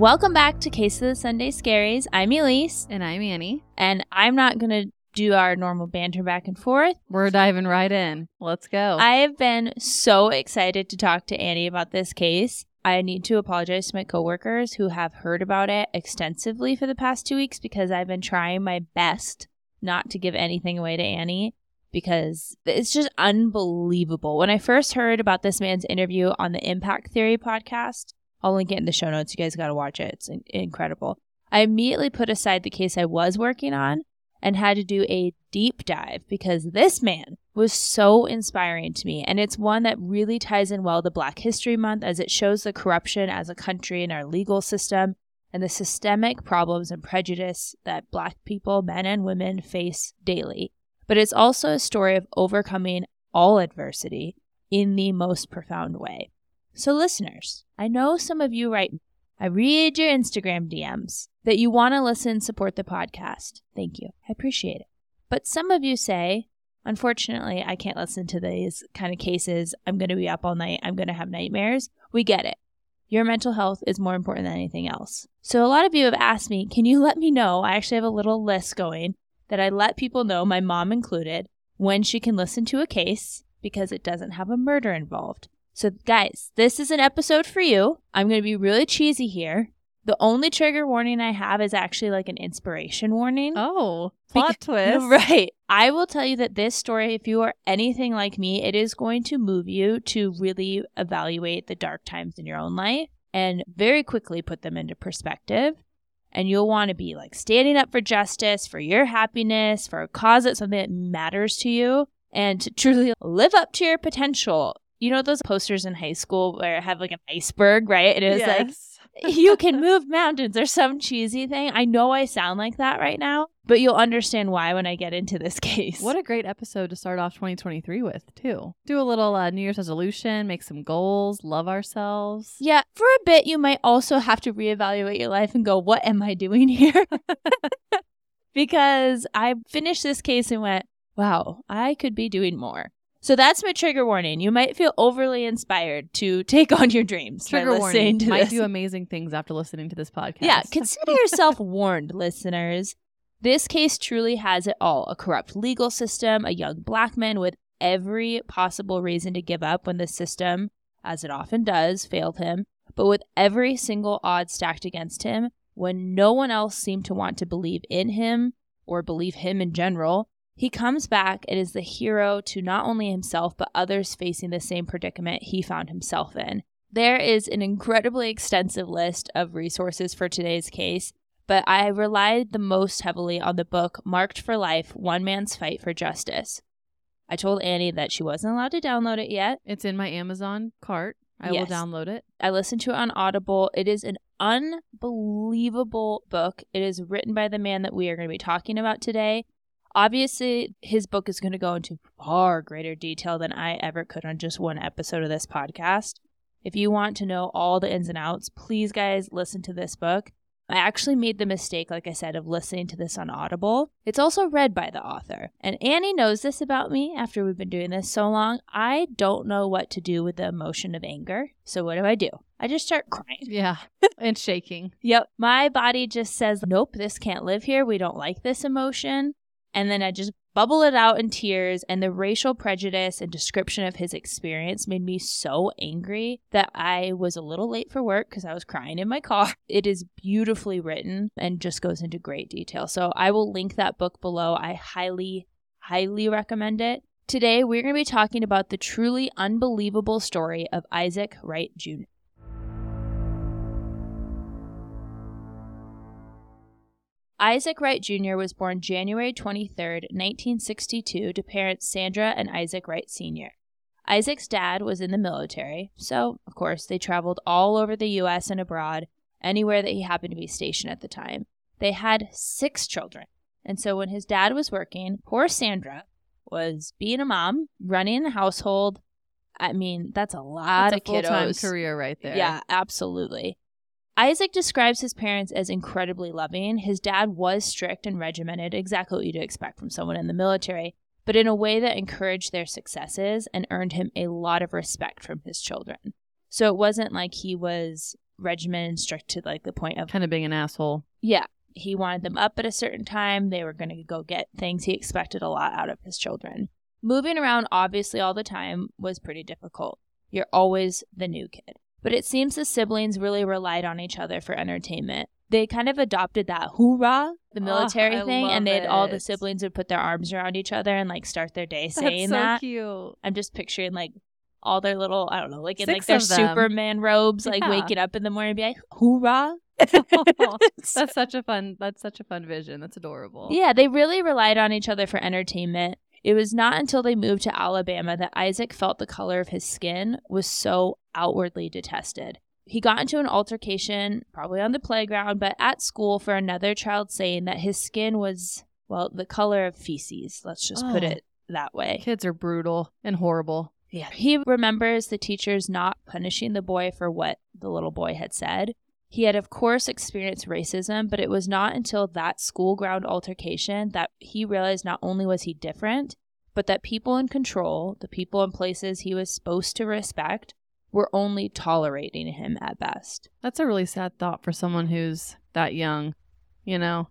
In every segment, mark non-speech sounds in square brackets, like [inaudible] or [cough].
Welcome back to Case of the Sunday Scaries. I'm Elyse, And I'm Annie. and I'm not going to do our normal banter back and forth. We're diving right in. Let's go. I have been so excited to talk to Annie about this case. I need to apologize to my coworkers who have heard about it extensively for the past two weeks because I've been trying my best not to give anything away to Annie because it's just unbelievable. When I first heard about this man's interview on the Impact Theory podcast, I'll link it in the show notes. You guys got to watch it. It's in- incredible. I immediately put aside the case I was working on and had to do a deep dive because this man was so inspiring to me. And it's one that really ties in well to Black History Month as it shows the corruption as a country in our legal system and the systemic problems and prejudice that Black people, men and women, face daily. But it's also a story of overcoming all adversity in the most profound way. So, listeners, I know some of you write, I read your Instagram DMs that you want to listen and support the podcast. Thank you. I appreciate it. But some of you say, unfortunately, I can't listen to these kind of cases. I'm going to be up all night. I'm going to have nightmares. We get it. Your mental health is more important than anything else. So, a lot of you have asked me, can you let me know? I actually have a little list going that I let people know, my mom included, when she can listen to a case because it doesn't have a murder involved. So, guys, this is an episode for you. I'm going to be really cheesy here. The only trigger warning I have is actually like an inspiration warning. oh, plot [laughs] twist. Right. I will tell you that this story, if you are anything like me, it is going to move you to really evaluate the dark times in your own life and very quickly put them into perspective. And you'll want to be like standing up for justice, for your happiness, for a cause that's something that matters to you, and to truly live up to your potential. You know those posters in high school where it have like an iceberg, right? It is like Yes. [laughs] you can move mountains or some cheesy thing. I know I sound like that right now, but you'll understand why when I get into this [laughs] case. What a great episode to start off 2023 with, too. Do a little uh, New Year's resolution, make some goals, love ourselves. yeah, for a bit, you might also have to reevaluate your life and go, what am I doing [laughs] here? because I finished this case and went, wow, I could be doing more. So that's my trigger warning. You might feel overly inspired to take on your dreams. Trigger warning. to Might this. do amazing things after listening to this podcast. Yeah, [laughs] consider yourself warned, listeners. This case truly has it all a corrupt legal system, a young black man with every possible reason to give up when the system, as it often does, failed him, but with every single odd stacked against him, when no one else seemed to want to believe in him or believe him in general. He comes back and is the hero to not only himself, but others facing the same predicament he found himself in. There is an incredibly extensive list of resources for today's case, but I relied the most heavily on the book Marked for Life One Man's Fight for Justice. I told Annie that she wasn't allowed to download it yet. It's in my Amazon cart. I Yes. will download it. I listened to it on Audible. It is an unbelievable book. It is written by the man that we are going to be talking about today. Obviously, his book is going to go into far greater detail than I ever could on just one episode of this podcast. If you want to know all the ins and outs, please, guys, listen to this book. I actually made the mistake, like I said, of listening to this on Audible. It's also read by the author. And Annie knows this about me after we've been doing this so long. I don't know what to do with the emotion of anger. So, what do I do? I just start crying. Yeah. [laughs] and shaking. Yep. My body just says, nope, this can't live here. We don't like this emotion. And then I just bubble it out in tears. And the racial prejudice and description of his experience made me so angry that I was a little late for work because I was crying in my [laughs] car. It is beautifully written and just goes into great detail. So I will link that book below. I highly, highly recommend it. Today, we're going to be talking about the truly unbelievable story of Isaac Wright Jr. Isaac Wright Jr. was born January 23, 1962, to parents Sandra and Isaac Wright Sr. Isaac's dad was in the military, so, of course, they traveled all over the U.S. and abroad, anywhere that he happened to be stationed at the time. They had six children. And so when his dad was working, poor Sandra was being a mom, running the household. I mean, that's a lot That's a of full-time kiddos. career right there. Yeah, absolutely. Isaac describes his parents as incredibly loving. His dad was strict and regimented, exactly what you'd expect from someone in the military, but in a way that encouraged their successes and earned him a lot of respect from his children. So it wasn't like he was regimented and strict to like the point of, Kind of being an asshole. yeah, he wanted them up at a certain time. They were going to go get things. He expected a lot out of his children. Moving around, obviously, all the time was pretty difficult. You're always the new kid. But it seems the siblings really relied on each other for entertainment. They kind of adopted that hoorah, the Oh, military I thing, and they'd all the siblings would put their arms around each other and like start their day saying That's so that. cute. I'm just picturing like all their little, I don't know, like in Six like their. Superman robes, like Yeah. waking up in the morning and be like, hoorah. [laughs] [laughs] That's such a fun. That's such a fun vision. That's adorable. Yeah, they really relied on each other for entertainment. It was not until they moved to Alabama that Isaac felt the color of his skin was so outwardly detested. He got into an altercation, probably on the playground, but at school for another child saying that his skin was, well, the color of feces. Let's just put Oh. it that way. Kids are brutal and horrible. Yeah. He remembers the teachers not punishing the boy for what the little boy had said. He had, of course, experienced racism, but it was not until that school ground altercation that he realized not only was he different, but that people in control, the people in places he was supposed to respect, were only tolerating him at best. That's a really sad thought for someone who's that young. You know.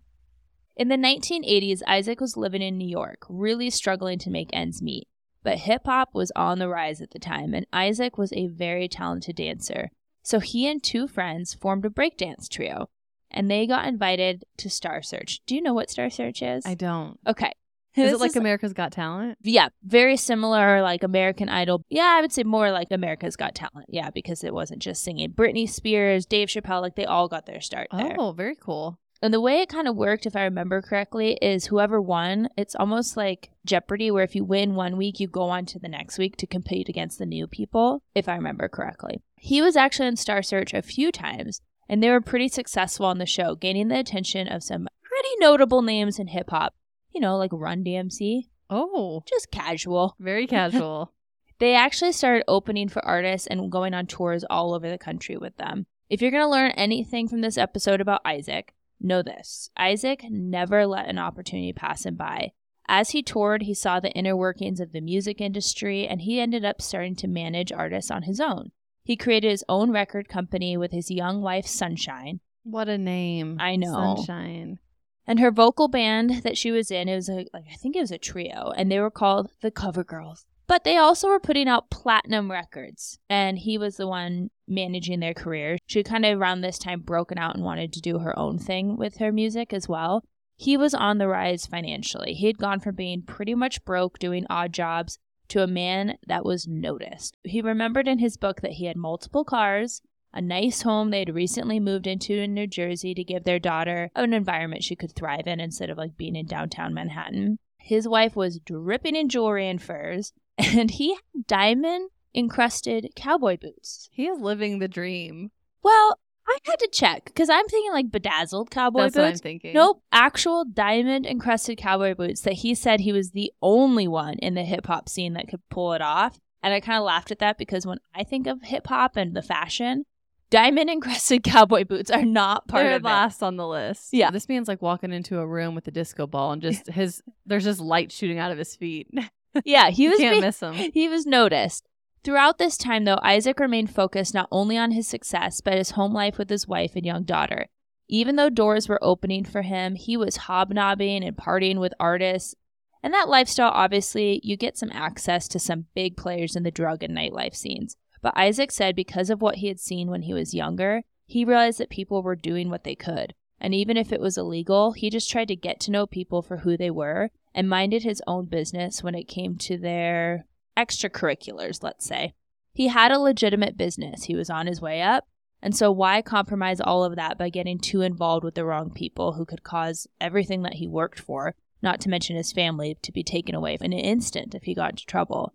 In the 1980s, Isaac was living in New York, really struggling to make ends meet. But hip hop was on the rise at the time, and Isaac was a very talented dancer. So he and two friends formed a breakdance trio, and they got invited to Star Search. Do you know what Star Search is? I don't. Okay. Is This it like America's Got Talent? yeah, very similar, like American Idol. Yeah, I would say more like America's Got Talent. Yeah, because it wasn't just singing. Britney Spears, Dave Chappelle, like they all got their start there. Oh, very cool. And the way it kind of worked, if I remember correctly, is whoever won, it's almost like Jeopardy, where if you win one week, you go on to the next week to compete against the new people, if I remember correctly. He was actually on Star Search a few times, and they were pretty successful on the show, gaining the attention of some pretty notable names in hip hop. You know, like Run DMC, Oh, just casual. [laughs] very casual. They actually started opening for artists and going on tours all over the country with them. If you're going to learn anything from this episode about Isaac, know this Isaac never let an opportunity pass him by. As he toured, he saw the inner workings of the music industry and he ended up starting to manage artists on his own. He created his own record company with his young wife, Sunshine, what a name. I know. Sunshine. and her vocal band that she was in. It was a, like I think it was a trio, and they were called the Cover Girls. But they also were putting out platinum records, and he was the one managing their career. She kind of around this time broken out and wanted to do her own thing with her music as well. He was on the rise financially. He had gone from being pretty much broke doing odd jobs to a man that was noticed. He remembered in his book that he had multiple cars, a nice home they had recently moved into in New Jersey to give their daughter an environment she could thrive in instead of like being in downtown Manhattan. His wife was dripping in jewelry and furs, [laughs] and he had diamond encrusted cowboy boots. He is living the dream. Well, I had to check because I'm thinking like bedazzled cowboy That's what I'm boots. thinking. Nope, actual diamond encrusted cowboy boots that he said he was the only one in the hip hop scene that could pull it off. And I kind of laughed at that because when I think of hip hop and the fashion, diamond [laughs] encrusted cowboy boots are not part They're of it. last on the list. Yeah. This man's like walking into a room with a disco ball and just [laughs] his there's just light shooting out of his feet. [laughs] Yeah, he you was can't being- miss him. he was noticed. Throughout this time, though, Isaac remained focused not only on his success, but his home life with his wife and young daughter. Even though doors were opening for him, he was hobnobbing and partying with artists. And that lifestyle, obviously, you get some access to some big players in the drug and nightlife scenes. But Isaac said because of what he had seen when he was younger, he realized that people were doing what they could. And even if it was illegal, he just tried to get to know people for who they were and minded his own business when it came to their extracurriculars, let's say. He had a legitimate business. He was on his way up, And so, why compromise all of that by getting too involved with the wrong people who could cause everything that he worked for, not to mention his family, to be taken away in an instant if he got into trouble?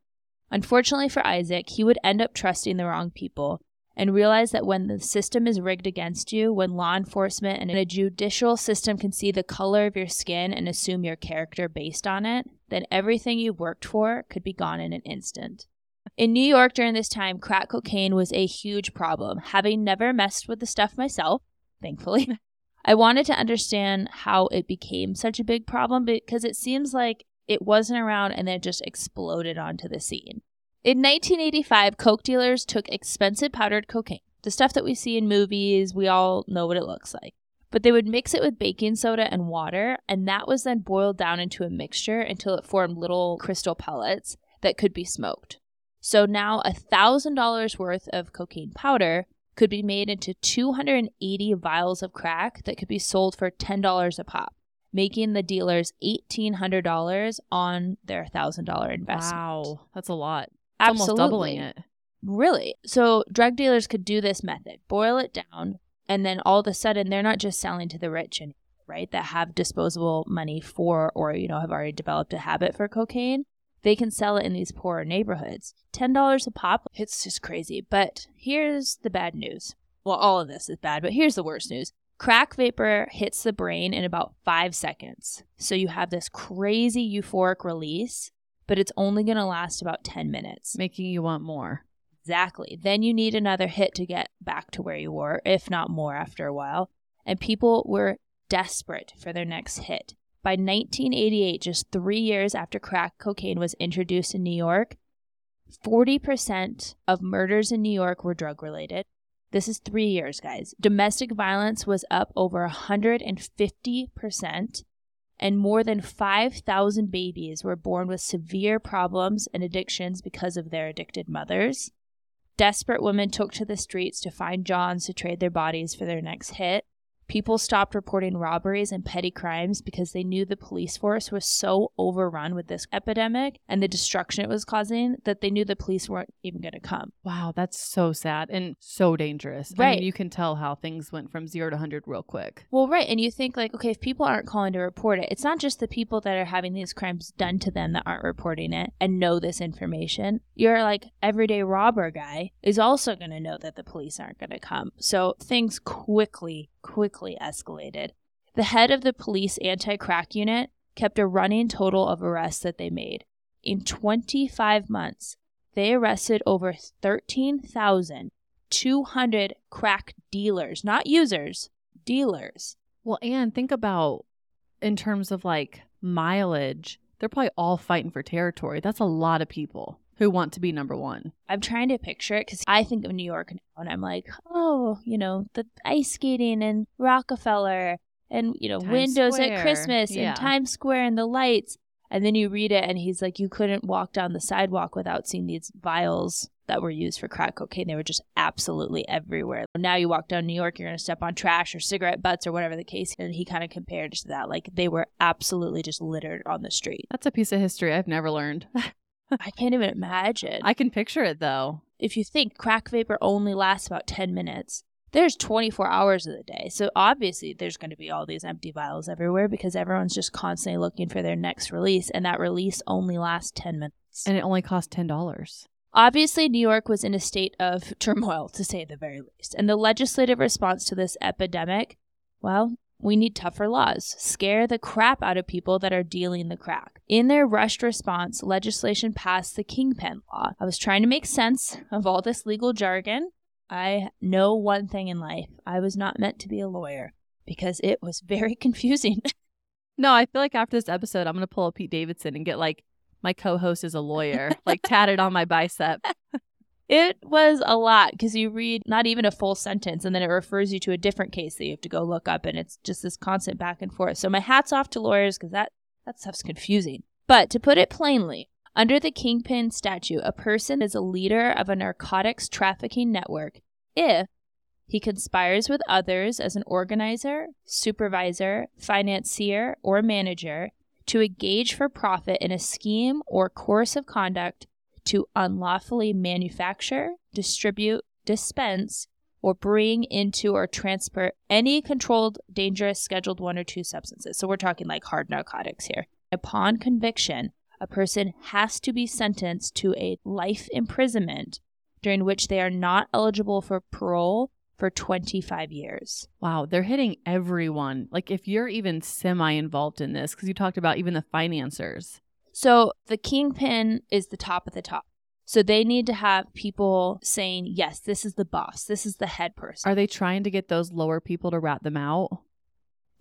Unfortunately for Isaac, he would end up trusting the wrong people and realize that when the system is rigged against you, when law enforcement and a judicial system can see the color of your skin and assume your character based on it, then everything you worked for could be gone in an instant. In New York during this time, crack cocaine was a huge problem. Having never messed with the stuff myself, thankfully, [laughs] I wanted to understand how it became such a big problem because it seems like it wasn't around and then just exploded onto the scene. In 1985, coke dealers took expensive powdered cocaine, the stuff that we see in movies, we all know what it looks like. But they would mix it with baking soda and water, and that was then boiled down into a mixture until it formed little crystal pellets that could be smoked. So now $1,000 worth of cocaine powder could be made into 280 vials of crack that could be sold for $10 a pop, making the dealers $1,800 on their $1,000 investment. Wow, that's a lot. Absolutely. Almost doubling it. Really? So drug dealers could do this method, boil it down, and then all of a sudden they're not just selling to the rich and right that have disposable money for or you know have already developed a habit for cocaine. They can sell it in these poorer neighborhoods. Ten dollars a pop. It's just crazy. But here's the bad news. Well, all of this is bad, but here's the worst news. Crack vapor hits the brain in about five seconds. So you have this crazy euphoric release but it's only going to last about 10 minutes. Making you want more. Exactly. Then you need another hit to get back to where you were, if not more after a while. And people were desperate for their next hit. By 1988, just three years after crack cocaine was introduced in New York, 40% of murders in New York were drug related. This is three years, guys. Domestic violence was up over 150% and more than 5,000 babies were born with severe problems and addictions because of their addicted mothers. Desperate women took to the streets to find Johns to trade their bodies for their next hit. People stopped reporting robberies and petty crimes because they knew the police force was so overrun with this epidemic and the destruction it was causing that they knew the police weren't even going to come. Wow, that's so sad and so dangerous. I Right. mean, you can tell how things went from zero to 100 real quick. Well, right. And you think, like, okay, if people aren't calling to report it, it's not just the people that are having these crimes done to them that aren't reporting it and know this information. Your, like, everyday robber guy is also going to know that the police aren't going to come. So things quickly, quickly escalated. The head of the police anti crack unit kept a running total of arrests that they made. In 25 months, they arrested over 13,200 crack dealers, not users, dealers. Well, and think about in terms of like mileage, they're probably all fighting for territory. That's a lot of people who want to be number one. I'm trying to picture it because I think of New York now and I'm like, oh, you know, the ice skating and Rockefeller and, you know, Times windows Square. at Christmas Yeah. and Times Square and the lights. And then you read it and he's like, you couldn't walk down the sidewalk without seeing these vials that were used for crack cocaine. They were just absolutely everywhere. Now you walk down New York, you're going to step on trash or cigarette butts or whatever the case. And he kind of compared it to that. Like they were absolutely just littered on the street. That's a piece of history I've never learned. [laughs] I can't even imagine. I can picture it though. if you think crack vapor only lasts about 10 minutes, there's 24 hours of the day. So obviously there's going to be all these empty vials everywhere because everyone's just constantly looking for their next release and that release only lasts 10 minutes. And it only costs $10. Obviously, New York was in a state of [laughs] turmoil, to say the very least. And the legislative response to this epidemic, well, we need tougher laws. Scare the crap out of people that are dealing the crack. In their rushed response, legislation passed the Kingpin Law. I was trying to make sense of all this legal jargon. I know one thing in life I was not meant to be a lawyer because it was very [laughs] confusing. No, I feel like after this episode, I'm going to pull up Pete Davidson and get like my co host is a lawyer, like tatted on my bicep. It was a lot because you read not even a full sentence and then it refers you to a different case that you have to go look up and it's just this constant back and forth. So my hat's off to lawyers because that, that stuff's confusing. But to put it plainly, under the Kingpin statute, a person is a leader of a narcotics trafficking network if he conspires with others as an organizer, supervisor, financier, or manager to engage for profit in a scheme or course of conduct to unlawfully manufacture, distribute, dispense, or bring into or transport any controlled, dangerous, scheduled one or two substances. So we're talking like hard narcotics here. Upon conviction, a person has to be sentenced to a life imprisonment during which they are not eligible for parole for 25 years. Wow, they're hitting everyone. Like if you're even semi involved in this, because you talked about even the financiers. So the kingpin is the top of the top. So they need to have people saying, yes, this is the boss, this is the head person. Are they trying to get those lower people to rat them out?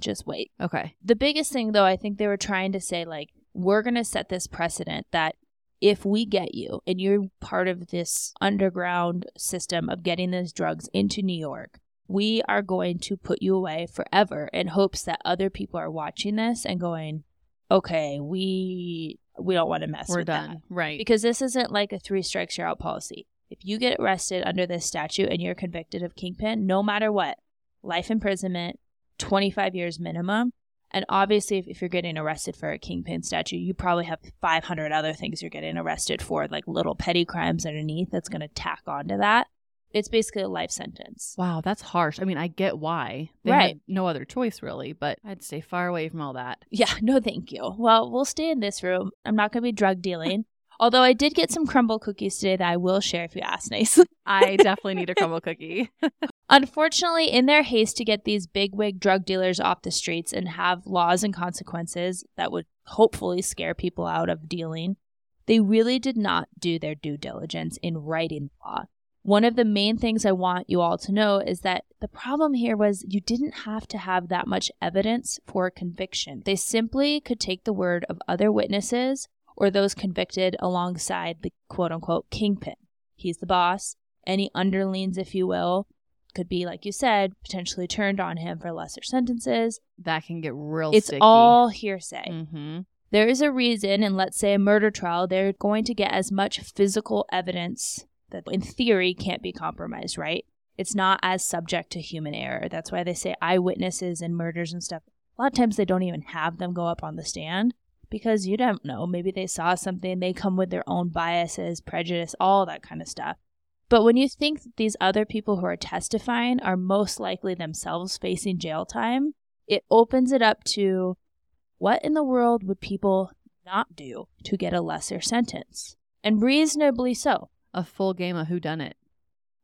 Just wait. Okay. The biggest thing, though, I think they were trying to say, like, we're going to set this precedent that if we get you and you're part of this underground system of getting those drugs into New York, we are going to put you away forever in hopes that other people are watching this and going, okay, we we don't want to mess We're with done. that. Right. Because this isn't like a three strikes you're out policy. If you get arrested under this statute and you're convicted of kingpin, no matter what, life imprisonment, 25 years minimum. And obviously, if, if you're getting arrested for a kingpin statute, you probably have 500 other things you're getting arrested for, like little petty crimes underneath that's going to tack onto that. It's basically a life sentence. wow, that's harsh. I mean, I get why. They Right. had no other choice really, but I'd stay far away from all that. Yeah, [laughs] no, thank you. Well, we'll stay in this room. I'm not going to be drug dealing. [laughs] Although I did get some Crumbl cookies today that I will share if you ask nicely. [laughs] I definitely need a Crumbl cookie. Unfortunately, in their haste to get these bigwig drug dealers off the streets and have laws and consequences that would hopefully scare people out of dealing, they really did not do their due diligence in writing the law. One of the main things I want you all to know is that the problem here was you didn't have to have that much evidence for a conviction. They simply could take the word of other witnesses or those convicted alongside the quote unquote kingpin. He's the boss. Any underlings, if you will, could be, like you said, potentially turned on him for lesser sentences. that can get real it's sticky. all hearsay. Mm-hmm. There is a reason, in let's say a murder trial, they're going to get as much physical evidence that, in theory, can't be compromised, right? It's not as subject to human error. That's why they say eyewitnesses and murders and stuff. A lot of times they don't even have them go up on the stand because you don't know. Maybe they saw something, they come with their own biases, prejudice, all that kind of stuff. But when you think that these other people who are testifying are most likely themselves facing jail time, it opens it up to what in the world would people not do to get a lesser sentence? And reasonably so. A full game of who done it.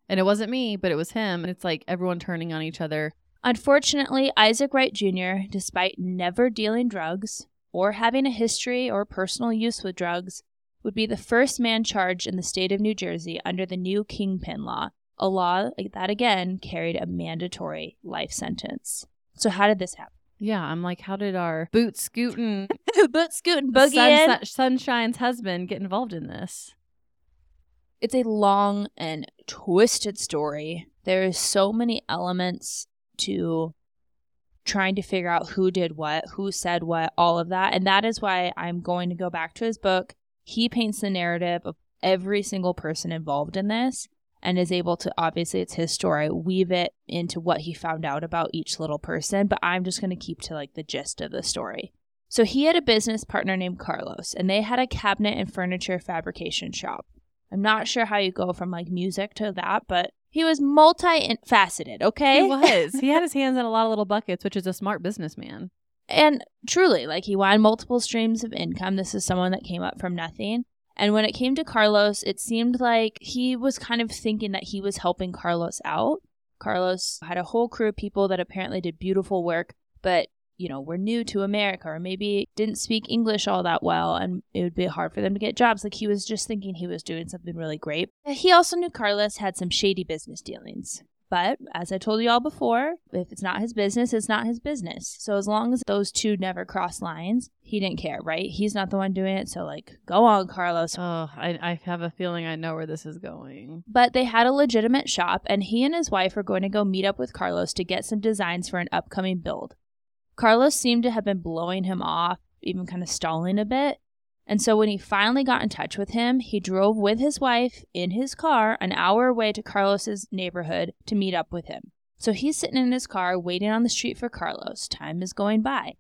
And it wasn't me, but it was him. And it's like everyone turning on each other. Unfortunately, Isaac Wright Jr., despite never dealing drugs or having a history or personal use with drugs, would be the first man charged in the state of New Jersey under the new Kingpin Law, a law that again carried a mandatory life sentence. So, how did this happen? Yeah, I'm like, how did our boot scooting [laughs] Boot scooting boogie in. Sunsi- Sunshine's husband get involved in this? It's a long and twisted story. There is so many elements to trying to figure out who did what, who said what, all of that. And that is why I'm going to go back to his book. He paints the narrative of every single person involved in this and is able to obviously it's his story weave it into what he found out about each little person but i'm just going to keep to like the gist of the story so he had a business partner named carlos and they had a cabinet and furniture fabrication shop i'm not sure how you go from like music to that but he was multi-faceted okay He [laughs] was. he had his hands in a lot of little buckets, which is a smart businessman. and truly like he wanted multiple streams of income this is someone that came up from nothing and when it came to carlos it seemed like he was kind of thinking that he was helping carlos out carlos had a whole crew of people that apparently did beautiful work but you know were new to america or maybe didn't speak english all that well and it would be hard for them to get jobs like he was just thinking he was doing something really great uh, he also knew carlos had some shady business dealings but as I told you all before, if it's not his business, it's not his business. So as long as those two never cross lines, he didn't care, right? He's not the one doing it. So, like, go on, Carlos. Oh, I, I have a feeling I know where this is going. But they had a legitimate shop, and he and his wife are going to go meet up with Carlos to get some designs for an upcoming build. Carlos seemed to have been blowing him off, even kind of stalling a bit. And so when he finally got in touch with him, he drove with his wife in his car an hour away to Carlos's neighborhood to meet up with him. So he's sitting in his car waiting on the street for Carlos. Time is going by.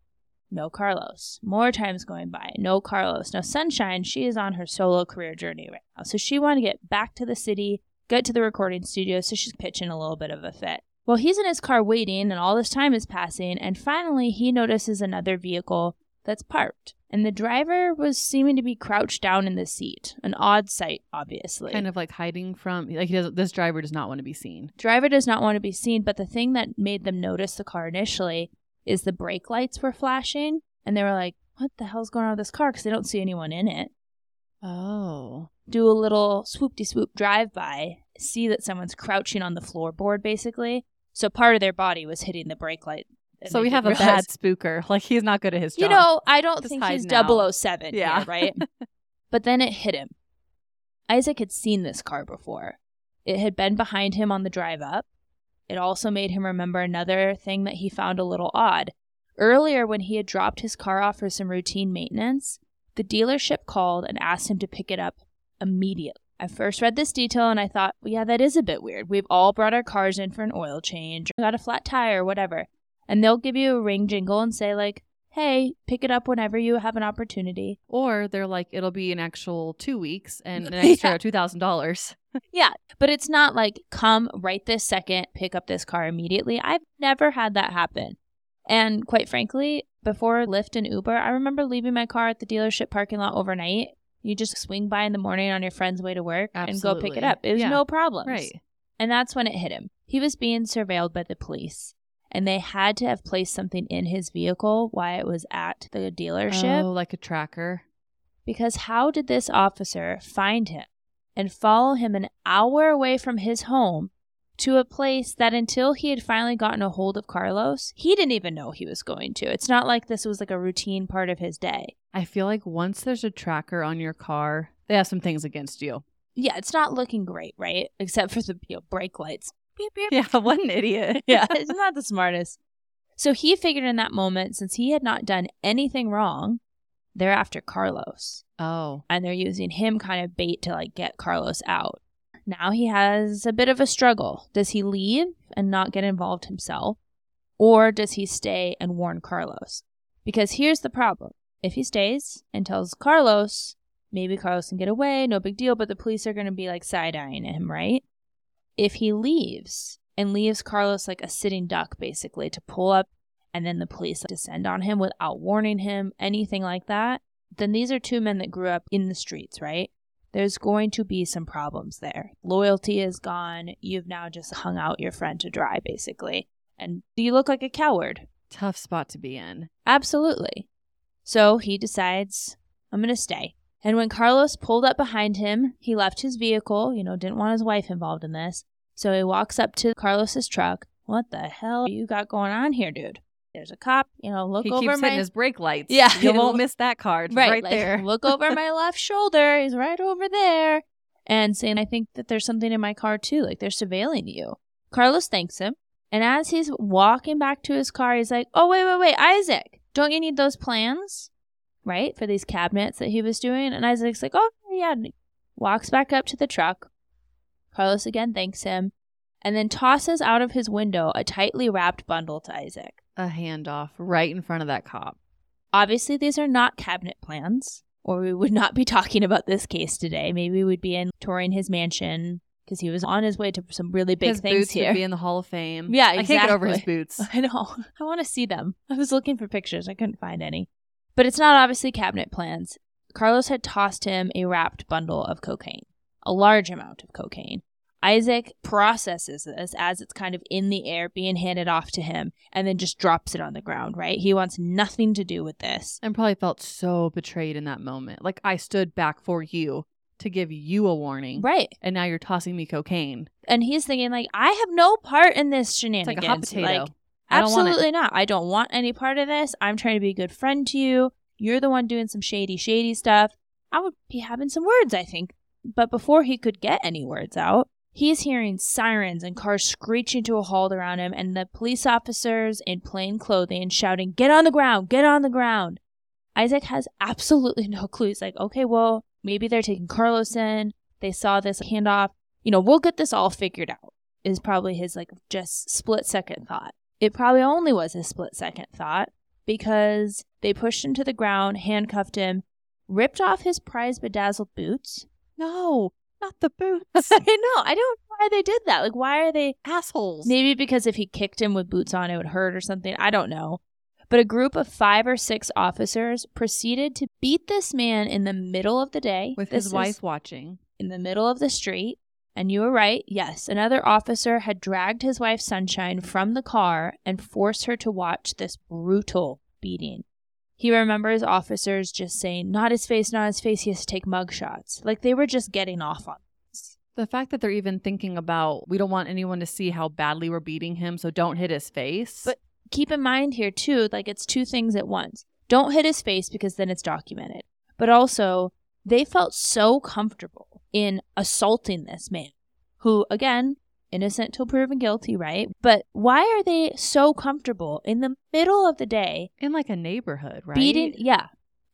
No Carlos. More time's going by. No Carlos. Now Sunshine, she is on her solo career journey right now. So she wanted to get back to the city, get to the recording studio, so she's pitching a little bit of a fit. Well, he's in his car waiting, and all this time is passing, and finally he notices another vehicle that's parked. And the driver was seeming to be crouched down in the seat. An odd sight, obviously. Kind of like hiding from like he does this driver does not want to be seen. Driver does not want to be seen, but the thing that made them notice the car initially is the brake lights were flashing, and they were like, "What the hell's going on with this car?" Because they don't see anyone in it. Oh. Do a little swoopty swoop drive by, see that someone's crouching on the floorboard, basically. So part of their body was hitting the brake light. So we have a bad spooker. [laughs] Like he's not good at his job. You know, I don't Just think he's out. 007 Yeah. yeah. right? [laughs] but then it hit him. Isaac had seen this car before. It had been behind him on the drive up. It also made him remember another thing that he found a little odd. Earlier, when he had dropped his car off for some routine maintenance, the dealership called and asked him to pick it up immediately. I first read this detail and I thought, well, yeah, that is a bit weird. We've all brought our cars in for an oil change, got a flat tire, whatever. And they'll give you a ring jingle and say, like, hey, pick it up whenever you have an opportunity. Or they're like, it'll be an actual two weeks and an [laughs] extra Yeah. two thousand dollars. [laughs] Yeah, but it's not like come right this second, pick up this car immediately. I've never had that happen. And quite frankly, before Lyft and Uber, I remember leaving my car at the dealership parking lot overnight. You just swing by in the morning on your friend's way to work and go pick it up. It was Yeah. no problem. Right. And that's when it hit him. He was being surveilled by the police, and they had to have placed something in his vehicle while it was at the dealership. Oh, like a tracker. Because how did this officer find him and follow him an hour away from his home to a place that until he had finally gotten a hold of Carlos, he didn't even know he was going to? It's not like this was like a routine part of his day. I feel like once there's a tracker on your car, they have some things against you. Yeah, it's not looking great, right? Except for the you know, brake lights. Beep, beep. Yeah, [laughs] what an idiot. [laughs] yeah, it's not the smartest. So he figured in that moment, since he had not done anything wrong, they're after Carlos. Oh. and they're using him kind of bait to like get Carlos out. Now he has a bit of a struggle. Does he leave and not get involved himself? Or does he stay and warn Carlos? Because here's the problem. If he stays and tells Carlos, maybe Carlos can get away, no big deal, but the police are going to be like side eyeing him, right? If he leaves and leaves Carlos like a sitting duck, basically, to pull up and then the police descend on him without warning him, anything like that, then these are two men that grew up in the streets, right? There's going to be some problems there. Loyalty is gone. You've now just hung out your friend to dry, basically. And you look like a coward. Tough spot to be in. Absolutely. So he decides, I'm going to stay. And when Carlos pulled up behind him, he left his vehicle, you know, didn't want his wife involved in this. So he walks up to Carlos's truck. What the hell you got going on here, dude? There's a cop, you know, look he over keeps my hitting his brake lights. Yeah. You [laughs] won't miss that card. Right, like, there. [laughs] look over my left shoulder. He's right over there. And saying, I think that there's something in my car too. Like they're surveilling you. Carlos thanks him. And as he's walking back to his car, he's like, Oh, wait, wait, wait, Isaac, don't you need those plans? Right? For these cabinets that he was doing. And Isaac's like, Oh, yeah. Walks back up to the truck. Carlos again thanks him and then tosses out of his window a tightly wrapped bundle to Isaac. A handoff right in front of that cop. Obviously, these are not cabinet plans, or we would not be [laughs] talking about this case today. Maybe we'd be in touring his mansion because he was on his way to some really big his things boots here. would be in the Hall of Fame. [laughs] Yeah, exactly. I can't get over his boots. [laughs] I know. I want to see them. I was looking for pictures. I couldn't find any. But it's not obviously cabinet plans. Carlos had tossed him a wrapped bundle of cocaine, a large amount of cocaine. Isaac processes this as it's kind of in the air being handed off to him and then just drops it on the ground, right? He wants nothing to do with this. And probably felt so betrayed in that moment. Like I stood back for you to give you a warning. Right. And now you're tossing me cocaine. And he's thinking, like, I have no part in this It's shenanigans. like a hot potato. Like, I don't want it. absolutely not. I don't want any part of this. I'm trying to be a good friend to you. You're the one doing some shady, shady stuff. I would be having some words, I think. But before he could get any words out, he's hearing sirens and cars screeching to a halt around him, and the police officers in plain clothing shouting, Get on the ground! Get on the ground! Isaac has absolutely [laughs] no clue. He's like, Okay, well, maybe they're taking Carlos in. They saw this handoff. You know, we'll get this all figured out, is probably his, like, just split second thought. It probably only was a split second thought because they pushed him to the ground, handcuffed him, ripped off his prize bedazzled boots, No. Not the boots. [laughs] I know. I don't know why they did that. Like, why are they Assholes. Maybe because if he kicked him with boots on, it would hurt or something. I don't know. But a group of five or six officers proceeded to beat this man in the middle of the day With This his wife watching. in the middle of the street. And you were right. Yes, another officer had dragged his wife Sunshine from the car and forced her to watch this brutal beating. He remembers officers just saying, Not his face, not his face. He has to take mug shots. Like they were just getting off on this. The fact that they're even thinking about, we don't want anyone to see how badly we're beating him, so don't hit his face. But keep in mind here too, like it's two things at once. Don't hit his face because then it's documented. But also, they felt so comfortable in assaulting this man, who again, innocent till proven guilty, right? But why are they so comfortable in the middle of the day in like a neighborhood, right? beating? Yeah,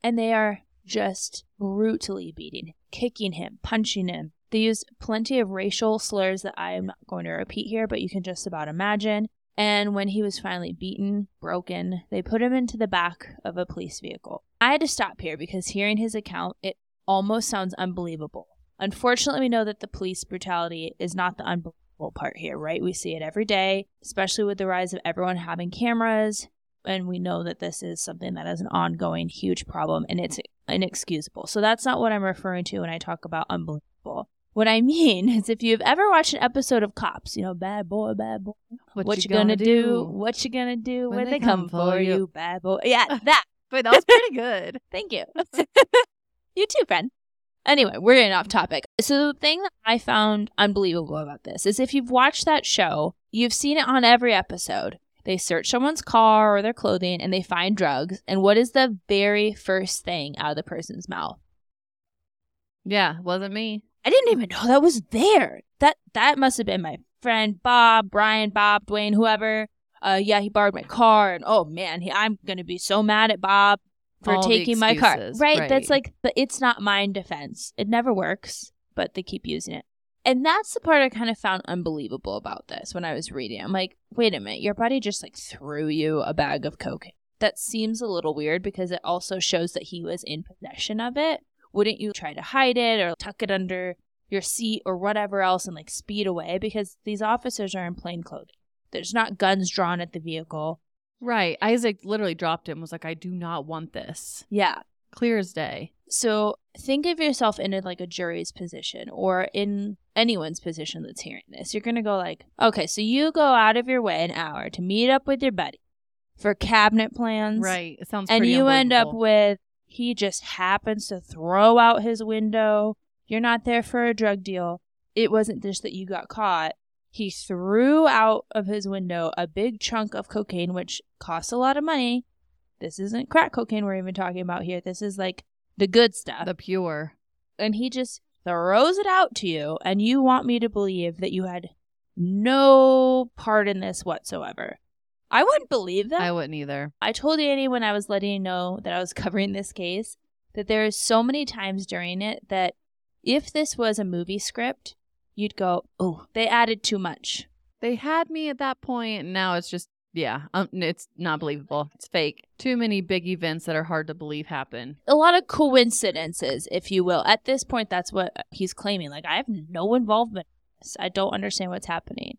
and they are just brutally beating, kicking him, punching him. They use plenty of racial slurs that I am not going to repeat here, but you can just about imagine. And when he was finally beaten, broken, they put him into the back of a police vehicle. I had to stop here because hearing his account, it almost sounds unbelievable. Unfortunately, we know that the police brutality is not the unbelievable part here, right? We see it every day, especially with the rise of everyone having cameras. And we know that this is something that is an ongoing huge problem and it's inexcusable. So that's not what I'm referring to when I talk about unbelievable. What I mean [laughs] is if you've ever watched an episode of Cops, you know, bad boy, bad boy, what, you gonna, do? What you gonna do when, they, come, for you, bad boy? Yeah, that. [laughs] But that was pretty [laughs] good. Thank you. you too, friend. Anyway, we're getting off topic. So the thing that I found unbelievable about this is if you've watched that show, you've seen it on every episode. They search someone's car or their clothing and they find drugs. And what is the very first thing out of the person's mouth? Yeah, wasn't me. I didn't even know that was there. That that must have been my friend Bob, Brian, Bob, Dwayne, whoever. Uh, yeah, he borrowed my car, and oh man, he, I'm gonna be so mad at Bob for taking my car. excuses, Right? That's like the it's not mine defense. It never works, but they keep using it. And that's the part I kind of found unbelievable about this when I was reading. I'm like, wait a minute, your buddy just like threw you a bag of cocaine. That seems a little weird because it also shows that he was in possession of it. Wouldn't you try to hide it or tuck it under your seat or whatever else and like speed away? Because these officers are in plain clothing. There's not guns drawn at the vehicle. Right. Isaac literally dropped it and was like, I do not want this. Yeah. Clear as day. So think of yourself in a, like a jury's position or in anyone's position that's hearing this. You're going to go like, okay, so you go out of your way an hour to meet up with your buddy for cabinet plans. Right. It sounds And you end up with he just happens to throw out his window. You're not there for a drug deal. It wasn't just that you got caught. He threw out of his window a big chunk of cocaine, which costs a lot of money. This isn't crack cocaine we're even talking about here. This is like the good stuff. the pure. and he just throws it out to you, and you want me to believe that you had no part in this whatsoever. I wouldn't believe that. I wouldn't either. I told Annie when I was letting you know that I was [laughs] covering this case that there is so many times during it that if this was a movie script, you'd go, "Oh, they added too much." They had me at that point, and now it's just, yeah, um, it's not believable. It's fake. Too many big events that are hard to believe happen. A lot of coincidences, if you will. At this point, that's what he's claiming. Like, I have no involvement in. I don't understand what's happening.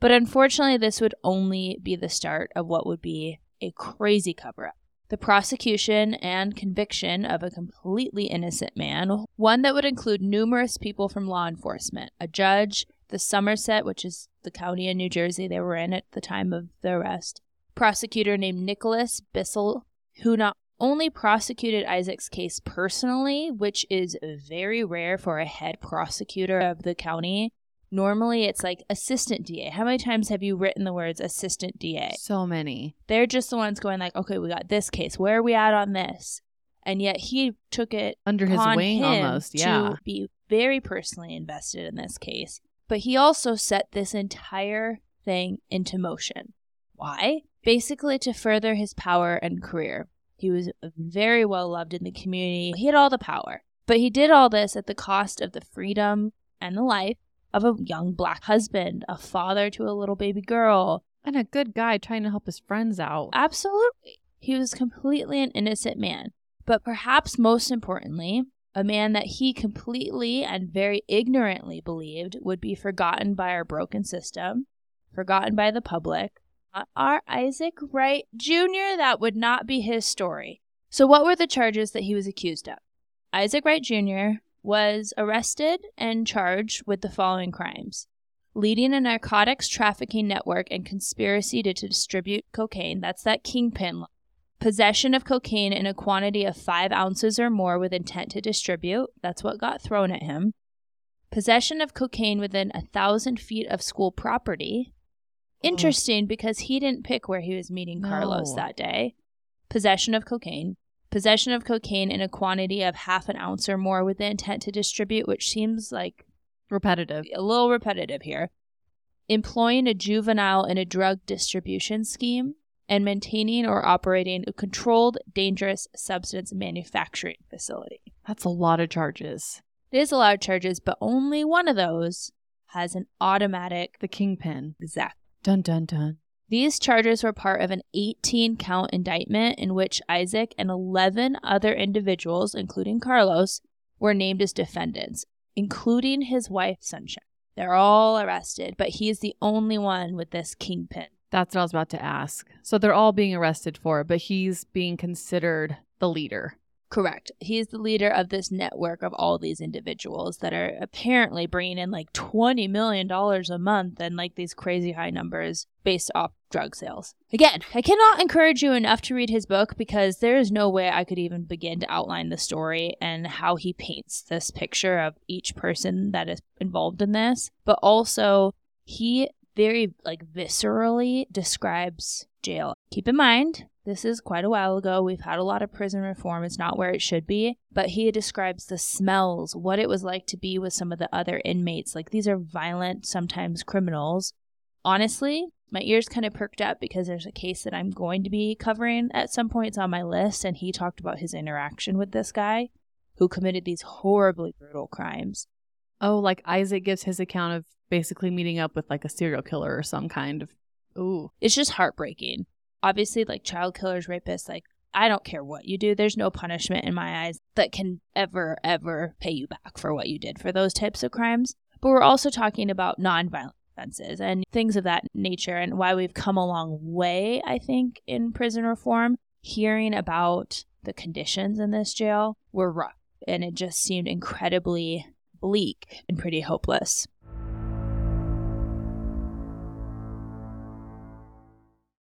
But unfortunately, this would only be the start of what would be a crazy cover up. The prosecution and conviction of a completely innocent man, one that would include numerous people from law enforcement, a judge, the Somerset, which is the county in New Jersey they were in at the time of the arrest, prosecutor named Nicholas Bissell, who not only prosecuted Isaac's case personally, which is very rare for a head prosecutor of the county. Normally, it's like assistant DA. How many times have you written the words assistant DA? So many. They're just the ones going like, okay, we got this case. Where are we at on this? And yet he took it Under his wing almost, yeah. to be very personally invested in this case. But he also set this entire thing into motion. Why? Basically to further his power and career. He was very well loved in the community. He had all the power. But he did all this at the cost of the freedom and the life of a young black husband, a father to a little baby girl, And a good guy trying to help his friends out. Absolutely. He was completely an innocent man. But perhaps most importantly, a man that he completely and very ignorantly believed would be forgotten by our broken system, forgotten by the public. Our Isaac Wright Jr., that would not be his story. So, what were the charges that he was accused of? Isaac Wright Jr. was arrested and charged with the following crimes leading a narcotics trafficking network and conspiracy to distribute cocaine. That's that kingpin possession of cocaine in a quantity of five ounces or more with intent to distribute. That's what got thrown at him. Possession of cocaine within a thousand feet of school property. Interesting because he didn't pick where he was meeting Carlos No. that day. Possession of cocaine. Possession of cocaine in a quantity of half an ounce or more with the intent to distribute, which seems like Repetitive. a little repetitive here. Employing a juvenile in a drug distribution scheme and maintaining or operating a controlled dangerous substance manufacturing facility. That's a lot of charges. It is a lot of charges, but only one of those has an automatic The kingpin. exact. Dun dun dun. These charges were part of an 18 count indictment in which Isaac and 11 other individuals, including Carlos, were named as defendants, including his wife, Sunshine. They're all arrested, but he's the only one with this kingpin. That's what I was about to ask. So they're all being arrested for but he's being considered the leader. Correct. He's the leader of this network of all these individuals that are apparently bringing in like $20 million a month and like these crazy high numbers based off drug sales. Again, I cannot encourage you enough to read his book because there is no way I could even begin to outline the story and how he paints this picture of each person that is involved in this. But also, he very like viscerally describes jail. Keep in mind, this is quite a while ago. We've had a lot of prison reform. It's not where it should be. But he describes the smells, what it was like to be with some of the other inmates. Like these are violent, sometimes criminals. Honestly, my ears kind of perked up because there's a case that I'm going to be covering at some point. It's on my list. And he talked about his interaction with this guy who committed these horribly brutal crimes. Oh, like Isaac gives his account of basically meeting up with like a serial killer or some kind of. Ooh. it's just heartbreaking. Obviously, like child killers, rapists, like I don't care what you do. There's no punishment in my eyes that can ever, ever pay you back for what you did for those types of crimes. But we're also talking about nonviolent offenses and things of that nature and why we've come a long way, I think, in prison reform. Hearing about the conditions in this jail were rough and it just seemed incredibly bleak and pretty hopeless.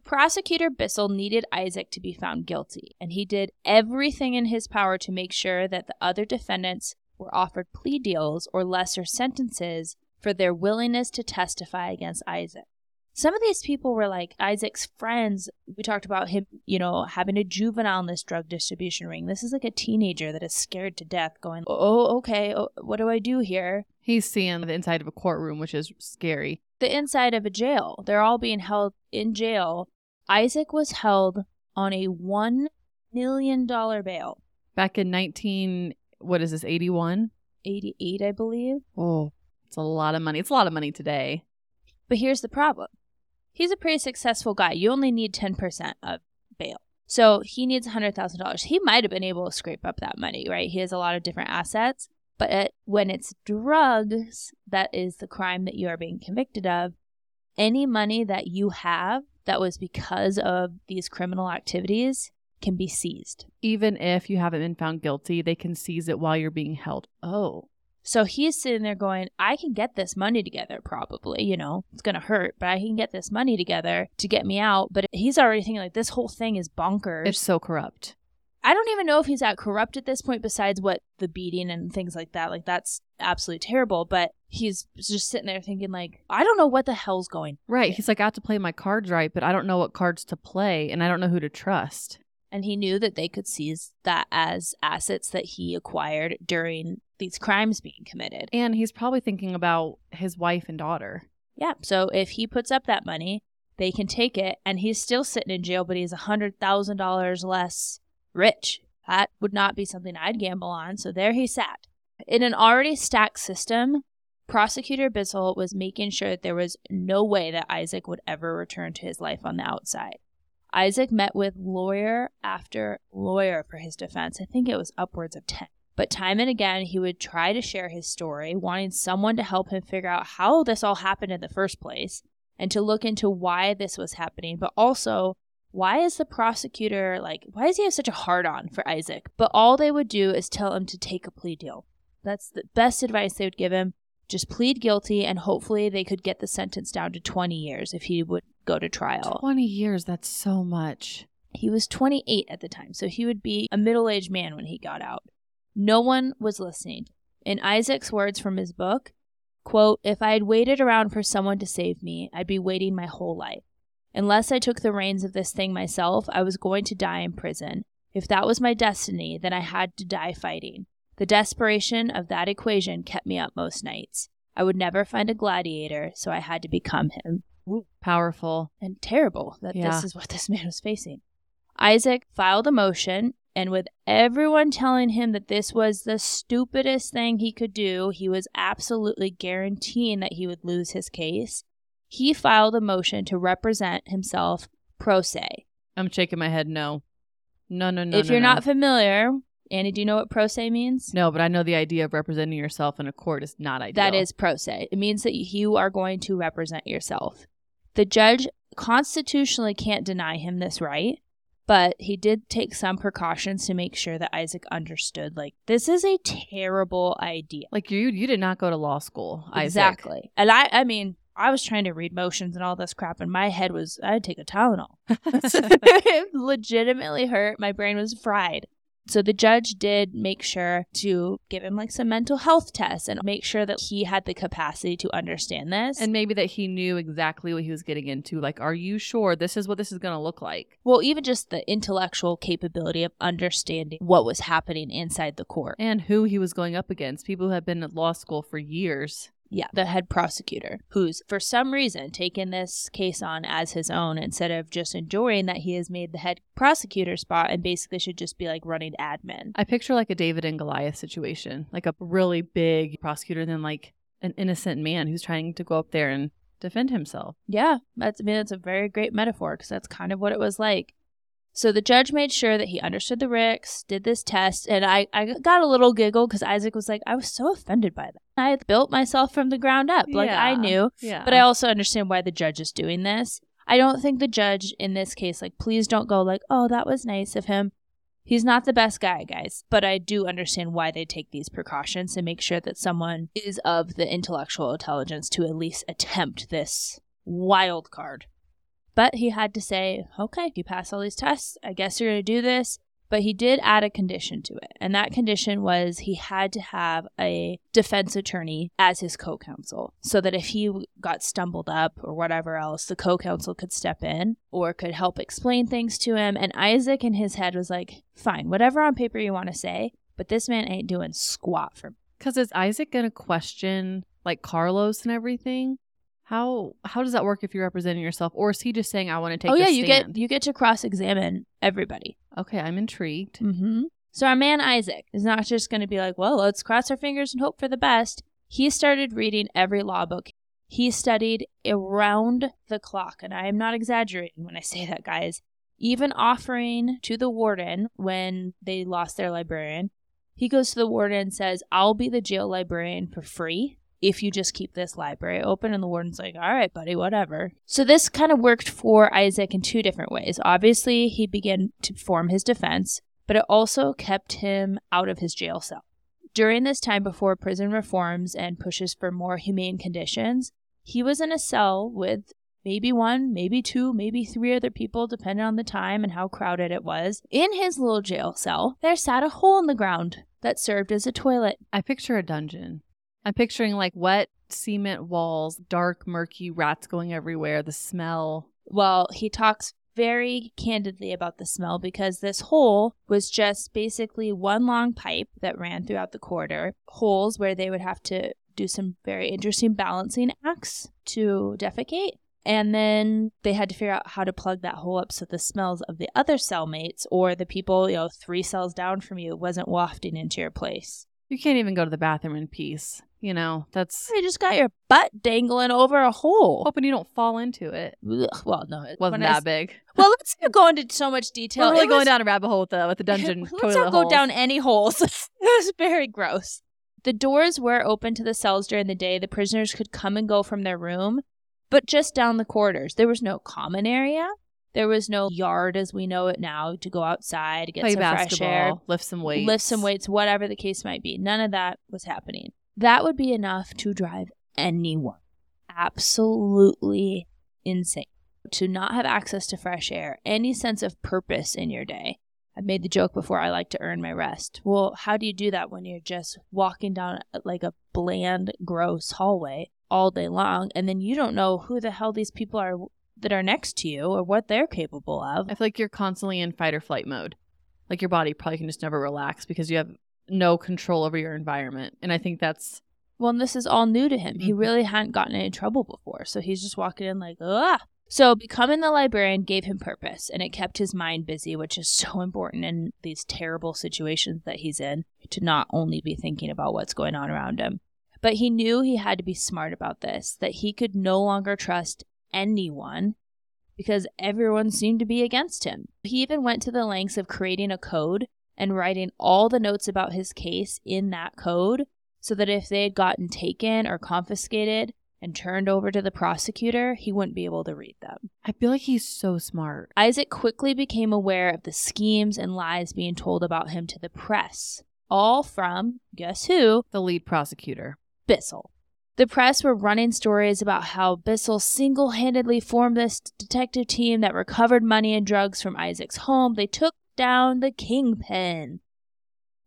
Prosecutor Bissell needed Isaac to be found guilty, and he did everything in his power to make sure that the other defendants were offered plea deals or lesser sentences for their willingness to testify against Isaac. Some of these people were like Isaac's friends. We talked about him, you know, having a juvenile in this drug distribution ring. This is like a teenager that is scared to death, going, Oh, okay, oh, what do I do here? He's seeing the inside of a courtroom, which is scary. the inside of a jail. They're all being held in jail. Isaac was held on a $1 million bail. Back in 19, what is this, 81? 88, I believe. Oh, it's a lot of money. It's a lot of money today. But here's the problem he's a pretty successful guy. You only need 10% of bail. So he needs $100,000. He might have been able to scrape up that money, right? He has a lot of different assets. But it, when it's drugs, that is the crime that you are being convicted of, any money that you have that was because of these criminal activities can be seized. Even if you haven't been found guilty, they can seize it while you're being held. Oh, So he's sitting there going, I can get this money together, probably. You know, it's going to hurt, but I can get this money together to get me out. But he's already thinking, like, this whole thing is bonkers. it's so corrupt. I don't even know if he's that corrupt at this point, besides what the beating and things like that. Like, that's absolutely terrible. But he's just sitting there thinking, like, I don't know what the hell's going. Right. He's like, I have to play my cards right, but I don't know what cards to play, and I don't know who to trust. And he knew that they could seize that as assets that he acquired during these crimes being committed. And he's probably thinking about his wife and daughter. Yeah. So if he puts up that money, they can take it, and he's still sitting in jail, but he's a hundred thousand dollars less rich. That would not be something I'd gamble on. So there he sat. In an already stacked system, prosecutor Bissell was making sure that there was no way that Isaac would ever return to his life on the outside. Isaac met with lawyer after lawyer for his defense. I think it was upwards of 10. But time and again, he would try to share his story, wanting someone to help him figure out how this all happened in the first place and to look into why this was happening, but also why is the prosecutor like, why does he have such a hard on for Isaac? But all they would do is tell him to take a plea deal. That's the best advice they would give him. Just plead guilty, and hopefully they could get the sentence down to 20 years if he would go to trial. 20 years, that's so much. He was 28 at the time, so he would be a middle aged man when he got out. No one was listening. In Isaac's words from his book, quote, If I had waited around for someone to save me, I'd be waiting my whole life. Unless I took the reins of this thing myself, I was going to die in prison. If that was my destiny, then I had to die fighting. The desperation of that equation kept me up most nights. I would never find a gladiator, so I had to become him. Powerful. And terrible that Yeah. this is what this man was facing. Isaac filed a motion, and with everyone telling him that this was the stupidest thing he could do, he was absolutely guaranteeing that he would lose his case. He filed a motion to represent himself pro se. I'm shaking my head no. No, no, no. if no, you're no. not familiar, Annie, do you know what pro se means? No, but I know the idea of representing yourself in a court is not ideal. That is pro se. It means that you are going to represent yourself. The judge constitutionally can't deny him this right, but he did take some precautions to make sure that Isaac understood like this is a terrible idea. like you. You did not go to law school. Isaac. Exactly. And I I mean, I was trying to read motions and all this crap and my head was I'd take a Tylenol. [laughs] it legitimately hurt. My brain was fried. So the judge did make sure to give him like some mental health tests and make sure that he had the capacity to understand this. and maybe that he knew exactly what he was getting into. Like, are you sure this is what this is going to look like? well, even just the intellectual capability of understanding what was happening inside the court. And who he was going up against. People who have been at law school for years. Yeah, the head prosecutor, who's for some reason taken this case on as his own instead of just enjoying that he has made the head prosecutor spot and basically should just be like running admin. I picture like a David and Goliath situation, like a really big prosecutor, then like an innocent man who's trying to go up there and defend himself. Yeah, that's I mean that's a very great metaphor because that's kind of what it was like. So the judge made sure that he understood the RICS, did this test, and I, I got a little giggle because Isaac was like, I was so offended by that. I had built myself from the ground up. Like I knew. Yeah. But I also understand why the judge is doing this. I don't think the judge in this case, like, please don't go like, oh, that was nice of him. He's not the best guy, guys. But I do understand why they take these precautions to make sure that someone is of the intellectual intelligence to at least attempt this wild card. But he had to say, okay, you pass all these tests. I guess you're going to do this. But he did add a condition to it. And that condition was he had to have a defense attorney as his co counsel so that if he got stumbled up or whatever else, the co counsel could step in or could help explain things to him. And Isaac in his head was like, fine, whatever on paper you want to say, but this man ain't doing squat for me. Because is Isaac going to question like Carlos and everything? How how does that work if you're representing yourself, or is he just saying I want to take? oh yeah, you stand? get you get to cross examine everybody. Okay, I'm intrigued. Mm-hmm. So our man Isaac is not just going to be like, well, let's cross our fingers and hope for the best. He started reading every law book. He studied around the clock, and I am not exaggerating when I say that, guys. Even offering to the warden when they lost their librarian, he goes to the warden and says, I'll be the jail librarian for free if you just keep this library open. And the warden's like, all right, buddy, whatever. So this kind of worked for Isaac in two different ways. Obviously, he began to form his defense, but it also kept him out of his jail cell. During this time before prison reforms and pushes for more humane conditions, he was in a cell with maybe one, maybe two, maybe three other people, depending on the time and how crowded it was. In his little jail cell, there sat a hole in the ground that served as a toilet. I picture a dungeon. I'm picturing like wet cement walls, dark, murky rats going everywhere, the smell. Well, he talks very candidly about the smell because this hole was just basically one long pipe that ran throughout the corridor, holes where they would have to do some very interesting balancing acts to defecate. And then they had to figure out how to plug that hole up so the smells of the other cellmates or the people, you know, three cells down from you wasn't wafting into your place. You can't even go to the bathroom in peace. You know, that's You just got your butt dangling over a hole. hoping you don't fall into it. Ugh, well, no, it Wasn't when I that s- big. [laughs] Well, let's not go into so much detail. We're really It going down a rabbit hole with the with the [laughs] dungeon Let's toilet not go holes. down any holes. [laughs] it was very gross. The doors were open to the cells during the day. The prisoners could come and go from their room, but just down the corridors. There was no common area. There was no yard as we know it now to go outside, get Play some fresh air, lift some weights, lift some weights, whatever the case might be. None of that was happening. That would be enough to drive anyone absolutely insane. To not have access to fresh air, any sense of purpose in your day. I've made the joke before I like to earn my rest. Well, how do you do that when you're just walking down like a bland, gross hallway all day long and then you don't know who the hell these people are that are next to you or what they're capable of? I feel like you're constantly in fight or flight mode. Like your body probably can just never relax because you have no control over your environment. And I think that's Well, and this is all new to him. He Mhm. really hadn't gotten in trouble before, so he's just walking in like, ah. So becoming the librarian gave him purpose, and it kept his mind busy, which is so important in these terrible situations that he's in to not only be thinking about what's going on around him. But he knew he had to be smart about this, that he could no longer trust anyone because everyone seemed to be against him. He even went to the lengths of creating a code and writing all the notes about his case in that code so that if they had gotten taken or confiscated and turned over to the prosecutor, he wouldn't be able to read them. I feel like he's so smart. Isaac quickly became aware of the schemes and lies being told about him to the press, all from, guess who? The lead prosecutor. Bissell. The press were running stories about how Bissell single handedly formed this detective team that recovered money and drugs from Isaac's home. They took down the kingpin.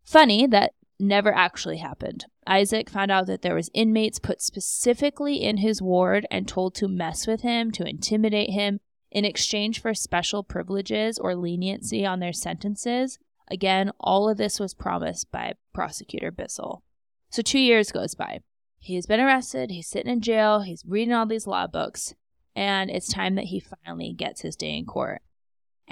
Funny that never actually happened. Isaac found out that there was inmates put specifically in his ward and told to mess with him, to intimidate him in exchange for special privileges or leniency on their sentences. Again, all of this was promised by prosecutor Bissell. So 2 years goes by. He's been arrested, he's sitting in jail, he's reading all these law books, and it's time that he finally gets his day in court.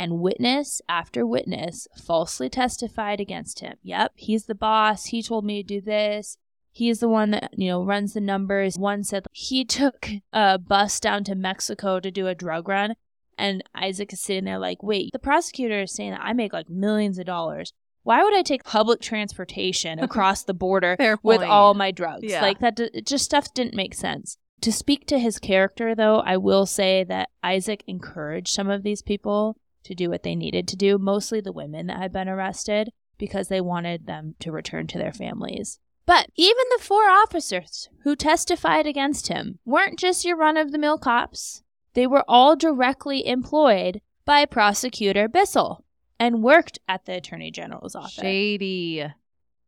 And witness after witness falsely testified against him. Yep, he's the boss. He told me to do this. He's the one that, you know, runs the numbers. One said he [laughs] took a bus down to Mexico to do a drug run. And Isaac is sitting there like, wait, the prosecutor is saying that I make like millions of dollars. Why would I take public transportation [laughs] across the border with all my drugs? Yeah. Like that, d- just stuff didn't make sense. To speak to his character, though, I will say that Isaac encouraged some of these people to do what they needed to do, mostly the women that had been arrested, because they wanted them to return to their families. But even the four officers who testified against him weren't just your run of the mill cops. They were all directly employed by prosecutor Bissell and worked at the Attorney General's office. Shady.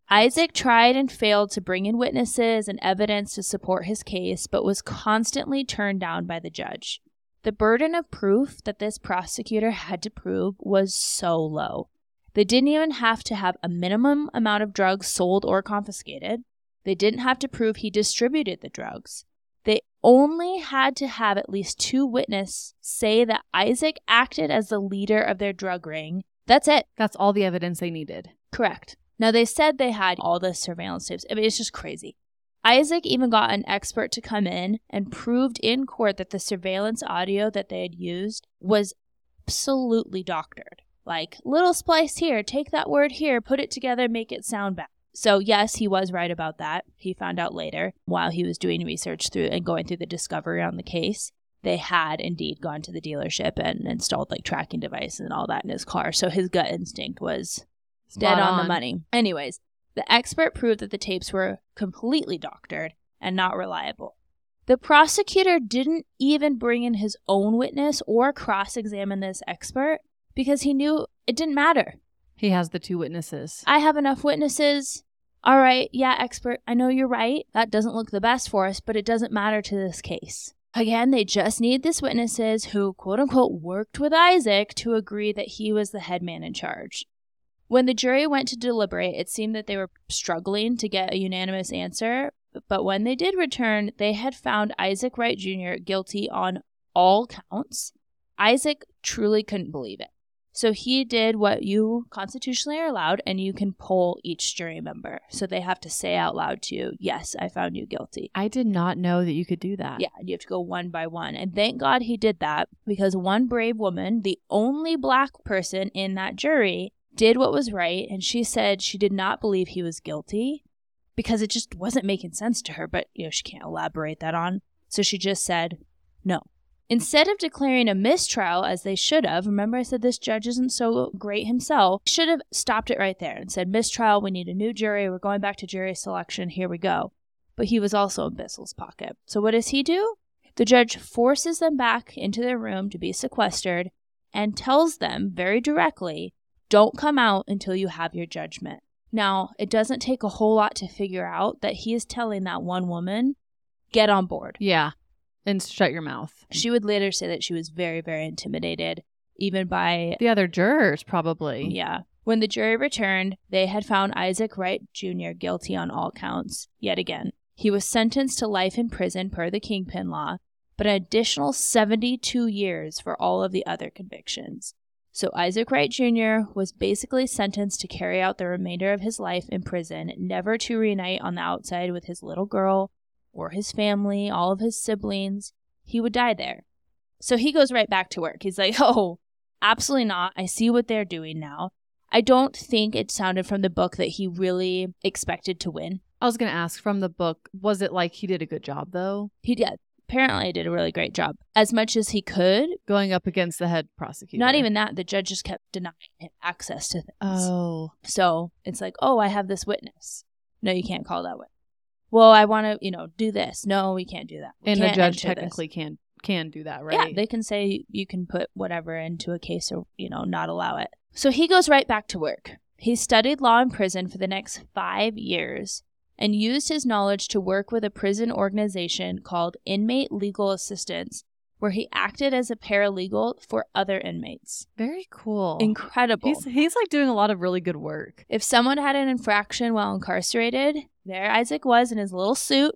Isaac tried and failed to bring in witnesses and evidence to support his case, but was constantly turned down by the judge. The burden of proof that this prosecutor had to prove was so low. They didn't even have to have a minimum amount of drugs sold or confiscated. They didn't have to prove he distributed the drugs. They only had to have at least two witnesses say that Isaac acted as the leader of their drug ring. That's it. That's all the evidence they needed. Correct. Now they said they had all the surveillance tapes. I mean, it's just crazy. Isaac even got an expert to come in and proved in court that the surveillance audio that they had used was absolutely doctored. Like, little splice here, take that word here, put it together, make it sound bad. So, yes, he was right about that. He found out later while he was doing research through and going through the discovery on the case. They had indeed gone to the dealership and installed like tracking devices and all that in his car. So his gut instinct was dead Spot on, the money. Anyways, the expert proved that the tapes were completely doctored and not reliable. The prosecutor didn't even bring in his own witness or cross examine this expert because he knew it didn't matter. He has the two witnesses. I have enough witnesses. All right, yeah, expert, I know you're right. That doesn't look the best for us, but it doesn't matter to this case. Again, they just need these witnesses who, quote unquote, worked with Isaac to agree that he was the head man in charge. When the jury went to deliberate, it seemed that they were struggling to get a unanimous answer, but when they did return, they had found Isaac Wright Jr. guilty on all counts. Isaac truly couldn't believe it. So he did what you constitutionally are allowed, and you can poll each jury member. So they have to say out loud to you, Yes, I found you guilty. I did not know that you could do that. Yeah, and you have to go one by one. And thank God he did that because one brave woman, the only black person in that jury, did what was right. And she said she did not believe he was guilty because it just wasn't making sense to her. But, you know, she can't elaborate that on. So she just said, No, Instead of declaring a mistrial as they should have, remember I said this judge isn't so great himself, should have stopped it right there and said, mistrial, we need a new jury, we're going back to jury selection, here we go. But he was also in Bissell's pocket. So what does he do? The judge forces them back into their room to be sequestered and tells them very directly, don't come out until you have your judgment. Now, it doesn't take a whole lot to figure out that he is telling that one woman, get on board. Yeah. And shut your mouth. She would later say that she was very, very intimidated, even by The other jurors, probably. Yeah. When the jury returned, they had found Isaac Wright Jr. guilty on all counts, yet again. He was sentenced to life in prison per the Kingpin law, but an additional 72 years for all of the other convictions. So Isaac Wright Jr. was basically sentenced to carry out the remainder of his life in prison, never to reunite on the outside with his little girl or his family, all of his siblings. He would die there. So he goes right back to work. He's like, [laughs] oh, absolutely not. I see what they're doing now. I don't think it sounded from the book that he really expected to win. I was going to ask from the book, was it like he did a good job, though? He did. Apparently, did a really great job. As much as he could. Going up against the head prosecutor. Not even that. The judge just kept denying him access to things. Oh. So it's like, oh, I have this witness. No, you can't call that witness well, I want to, you know, do this. No, we can't do that. We and the judge technically this. can can do that, right? Yeah, they can say you can put whatever into a case or, you know, not allow it. So he goes right back to work. He studied law in prison for the next five years and used his knowledge to work with a prison organization called Inmate Legal Assistance, where he acted as a paralegal for other inmates. Very cool. Incredible. He's, he's like doing a lot of really good work. If someone had an infraction while incarcerated, there Isaac was in his little suit,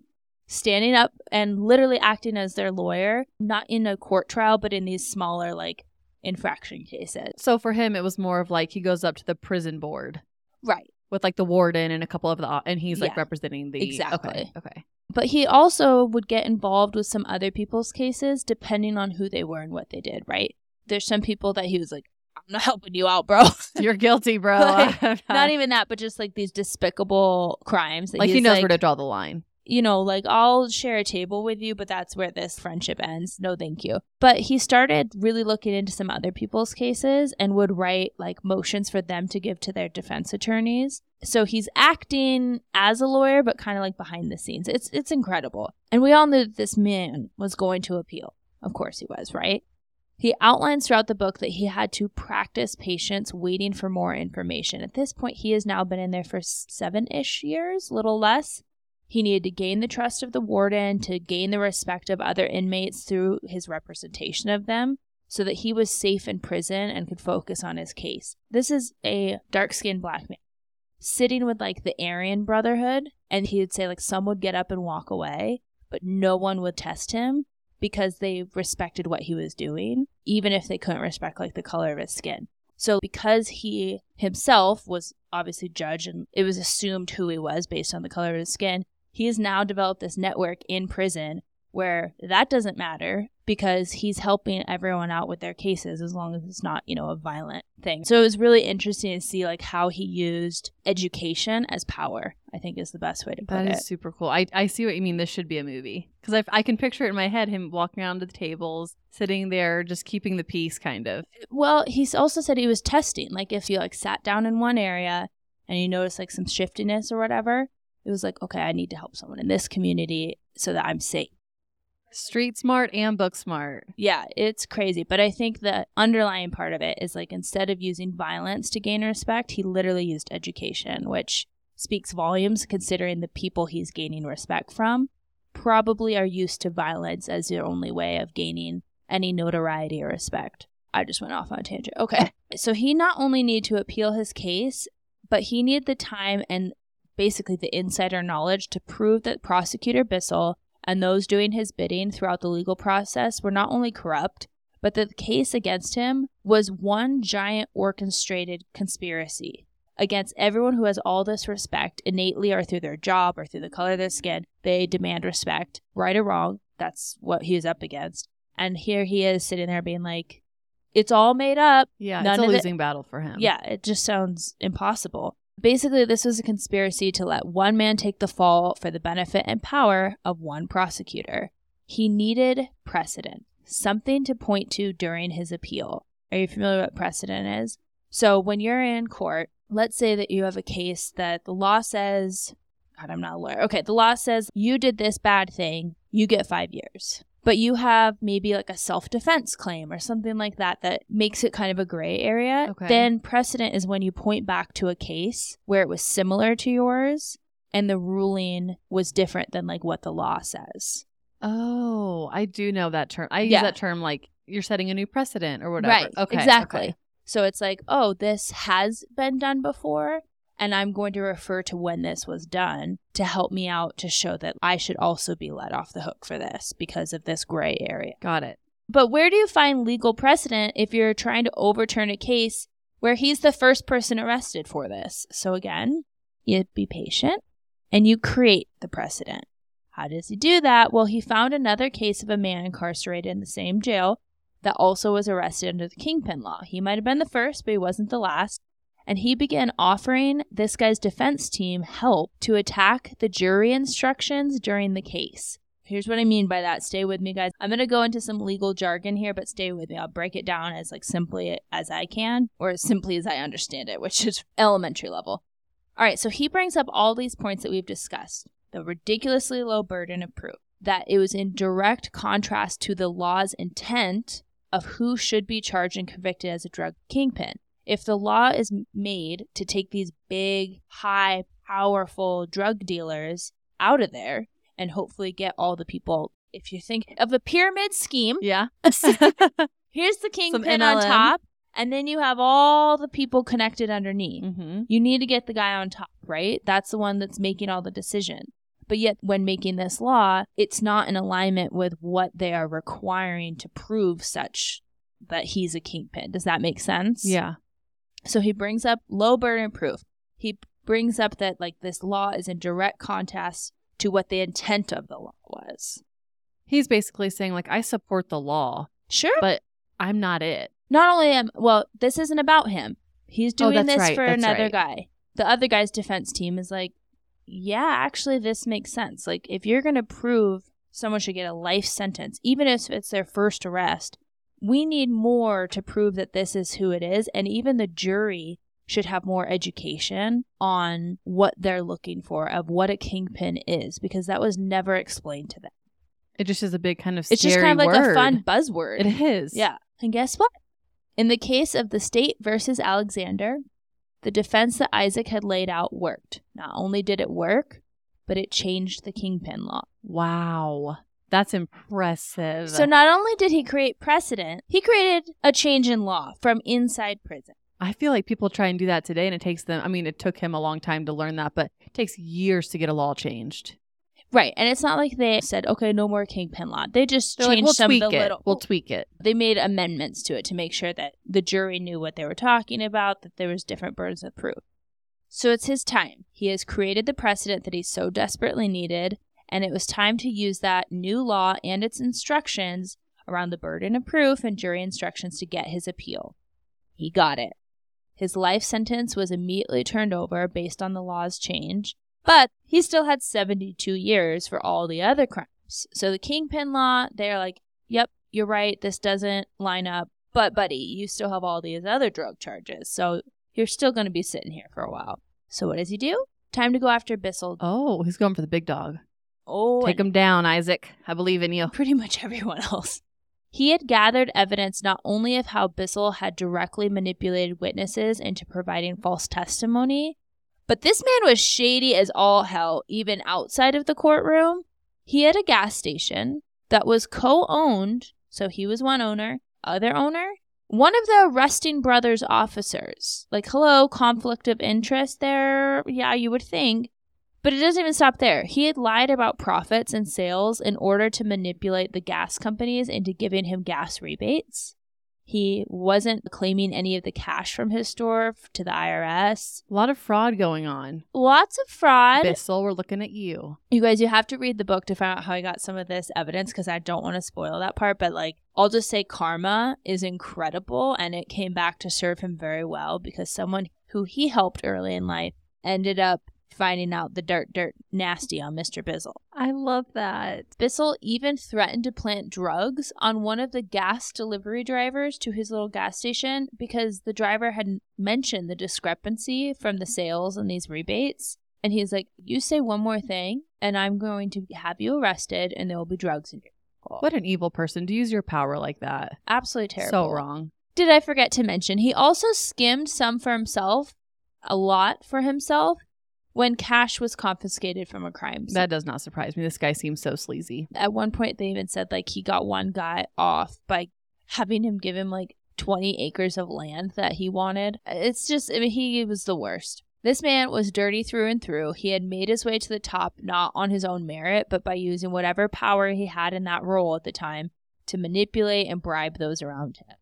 standing up and literally acting as their lawyer, not in a court trial, but in these smaller, like, infraction cases. So for him, it was more of like he goes up to the prison board. Right. With like the warden and a couple of the, and he's like Yeah. representing the. Exactly. Okay. okay. But he also would get involved with some other people's cases depending on who they were and what they did, right? There's some people that he was like, I'm not helping you out, bro. [laughs] You're guilty, bro. [laughs] Like, [laughs] not even that, but just like these despicable crimes. That like he knows where to draw the line. You know, like I'll share a table with you, but that's where this friendship ends. No, thank you. But he started really looking into some other people's cases and would write like motions for them to give to their defense attorneys. So he's acting as a lawyer, but kind of like behind the scenes. It's it's incredible. And we all knew that this man was going to appeal. Of course he was, right? He outlines throughout the book that he had to practice patience, waiting for more information. At this point, he has now been in there for seven ish years, little less. He needed to gain the trust of the warden, to gain the respect of other inmates through his representation of them, so that he was safe in prison and could focus on his case. This is a dark skinned black man sitting with like the Aryan Brotherhood, and he would say, like, some would get up and walk away, but no one would test him because they respected what he was doing, even if they couldn't respect like the color of his skin. So because he himself was obviously judged and it was assumed who he was based on the color of his skin, he has now developed this network in prison where that doesn't matter because he's helping everyone out with their cases as long as it's not, you know, a violent thing. So it was really interesting to see like how he used education as power. I think is the best way to put That it. is super cool. I, I see what you mean. This should be a movie because I, I can picture it in my head him walking around to the tables, sitting there, just keeping the peace, kind of. Well, he's also said he was testing. Like if you like sat down in one area and you notice like some shiftiness or whatever, it was like, okay, I need to help someone in this community so that I'm safe. Street smart and book smart. Yeah, it's crazy. But I think the underlying part of it is like instead of using violence to gain respect, he literally used education, which speaks volumes considering the people he's gaining respect from probably are used to violence as their only way of gaining any notoriety or respect. I just went off on a tangent. Okay. [laughs] So he not only needed to appeal his case, but he needed the time and basically the insider knowledge to prove that prosecutor Bissell and those doing his bidding throughout the legal process were not only corrupt, but that the case against him was one giant orchestrated conspiracy against everyone who has all this respect innately or through their job or through the color of their skin. They demand respect, right or wrong. That's what he is up against. And here he is sitting there being like, it's all made up. Yeah, None it's a of it- losing battle for him. Yeah, it just sounds impossible. Basically, this was a conspiracy to let one man take the fall for the benefit and power of one prosecutor. He needed precedent, something to point to during his appeal. Are you familiar what precedent is? So, when you're in court, let's say that you have a case that the law says, God, I'm not a lawyer. Okay, the law says you did this bad thing, you get five years. But you have maybe like a self defense claim or something like that that makes it kind of a gray area. Okay. Then precedent is when you point back to a case where it was similar to yours and the ruling was different than like what the law says. Oh, I do know that term. I use Yeah. that term like you're setting a new precedent or whatever. Right. Okay. Exactly. okay. So it's like, oh, this has been done before. And I'm going to refer to when this was done to help me out to show that I should also be let off the hook for this because of this gray area. Got it. But where do you find legal precedent if you're trying to overturn a case where he's the first person arrested for this? So again, you be patient and you create the precedent. How does he do that? Well, he found another case of a man incarcerated in the same jail that also was arrested under the Kingpin law. He might have been the first, but he wasn't the last. And he began offering this guy's defense team help to attack the jury instructions during the case. Here's what I mean by that. Stay with me, guys. I'm going to go into some legal jargon here, but stay with me. I'll break it down as like simply as I can or as simply as I understand it, which is [laughs] elementary level. All right, so he brings up all these points that we've discussed. The ridiculously low burden of proof, that it was in direct contrast to the law's intent of who should be charged and convicted as a drug kingpin. If the law is made to take these big, high, powerful drug dealers out of there and hopefully get all the people, if you think of a pyramid scheme, Yeah. [laughs] [laughs] here's the kingpin on top, and then you have all the people connected underneath. mm-hmm. You need to get the guy on top, right? That's the one that's making all the decision. But yet, when making this law, it's not in alignment with what they are requiring to prove such that he's a kingpin. Does that make sense? Yeah. So he brings up low burden proof. He brings up that like this law is in direct contrast to what the intent of the law was. He's basically saying like I support the law, Sure. but I'm not it. not only am well, this isn't about him. He's Oh, doing that's this right, for another right. guy. The other guy's defense team is like, yeah, actually, this makes sense. Like, if you're going to prove someone should get a life sentence, even if it's their first arrest, we need more to prove that this is who it is. And even the jury should have more education on what they're looking for, of what a kingpin is, because that was never explained to them. It just is a big kind of. It's just kind of like word. a fun buzzword. It is. Yeah. And guess what? In the case of the state versus Alexander, the defense that Isaac had laid out worked. Not only did it work, but it changed the kingpin law. Wow. That's impressive. So not only did he create precedent, he created a change in law from inside prison. I feel like people try and do that today and it takes them I mean it took him a long time to learn that, but it takes years to get a law changed. Right. And it's not like they said, okay, no more kingpin law. They just They're changed like we'll some tweak of the it. little We'll tweak it. they made amendments to it to make sure that the jury knew what they were talking about, that there was different burdens of proof. So it's his time. He has created the precedent that he so desperately needed, and it was time to use that new law and its instructions around the burden of proof and jury instructions to get his appeal. He got it. His life sentence was immediately turned over based on the law's change, but he still had 72 years for all the other crimes. So the Kingpin law, they're like, yep, you're right, this doesn't line up. But, buddy, you still have all these other drug charges. So you're still going to be sitting here for a while. So what does he do? Time to go after Bissell. Oh, he's going for the big dog. Oh, Take him down, Isaac. I believe in you. [laughs] pretty much everyone else. He had gathered evidence not only of how Bissell had directly manipulated witnesses into providing false testimony, but this man was shady as all hell, even outside of the courtroom. He had a gas station that was co owned, so he was one owner, other owner, one of the arresting brothers' officers. Like, hello, conflict of interest there? Yeah, you would think. But it doesn't even stop there. He had lied about profits and sales in order to manipulate the gas companies into giving him gas rebates. He wasn't claiming any of the cash from his store to the IRS. A lot of fraud going on. Lots of fraud. Bissell, we're looking at you. You guys, you have to read the book to find out how I got some of this evidence because I don't want to spoil that part. But like, I'll just say karma is incredible and it came back to serve him very well because someone who he helped early in life ended up finding out the dirt, dirt nasty on Mr. Bissell. I love that. Bissell even threatened to plant drugs on one of the gas delivery drivers to his little gas station because the driver had mentioned the discrepancy from the sales and these rebates. And he's like, You say one more thing, and I'm going to have you arrested, and there will be drugs in your vehicle." What an evil person to use your power like that. Absolutely terrible. So wrong. Did I forget to mention? He also skimmed some for himself, a lot for himself, when cash was confiscated from a crime scene. That does not surprise me. This guy seems so sleazy. At one point, they even said like he got one guy off by having him give him like 20 acres of land that he wanted. It's just, I mean, he was the worst. This man was dirty through and through. He had made his way to the top not on his own merit, but by using whatever power he had in that role at the time to manipulate and bribe those around him.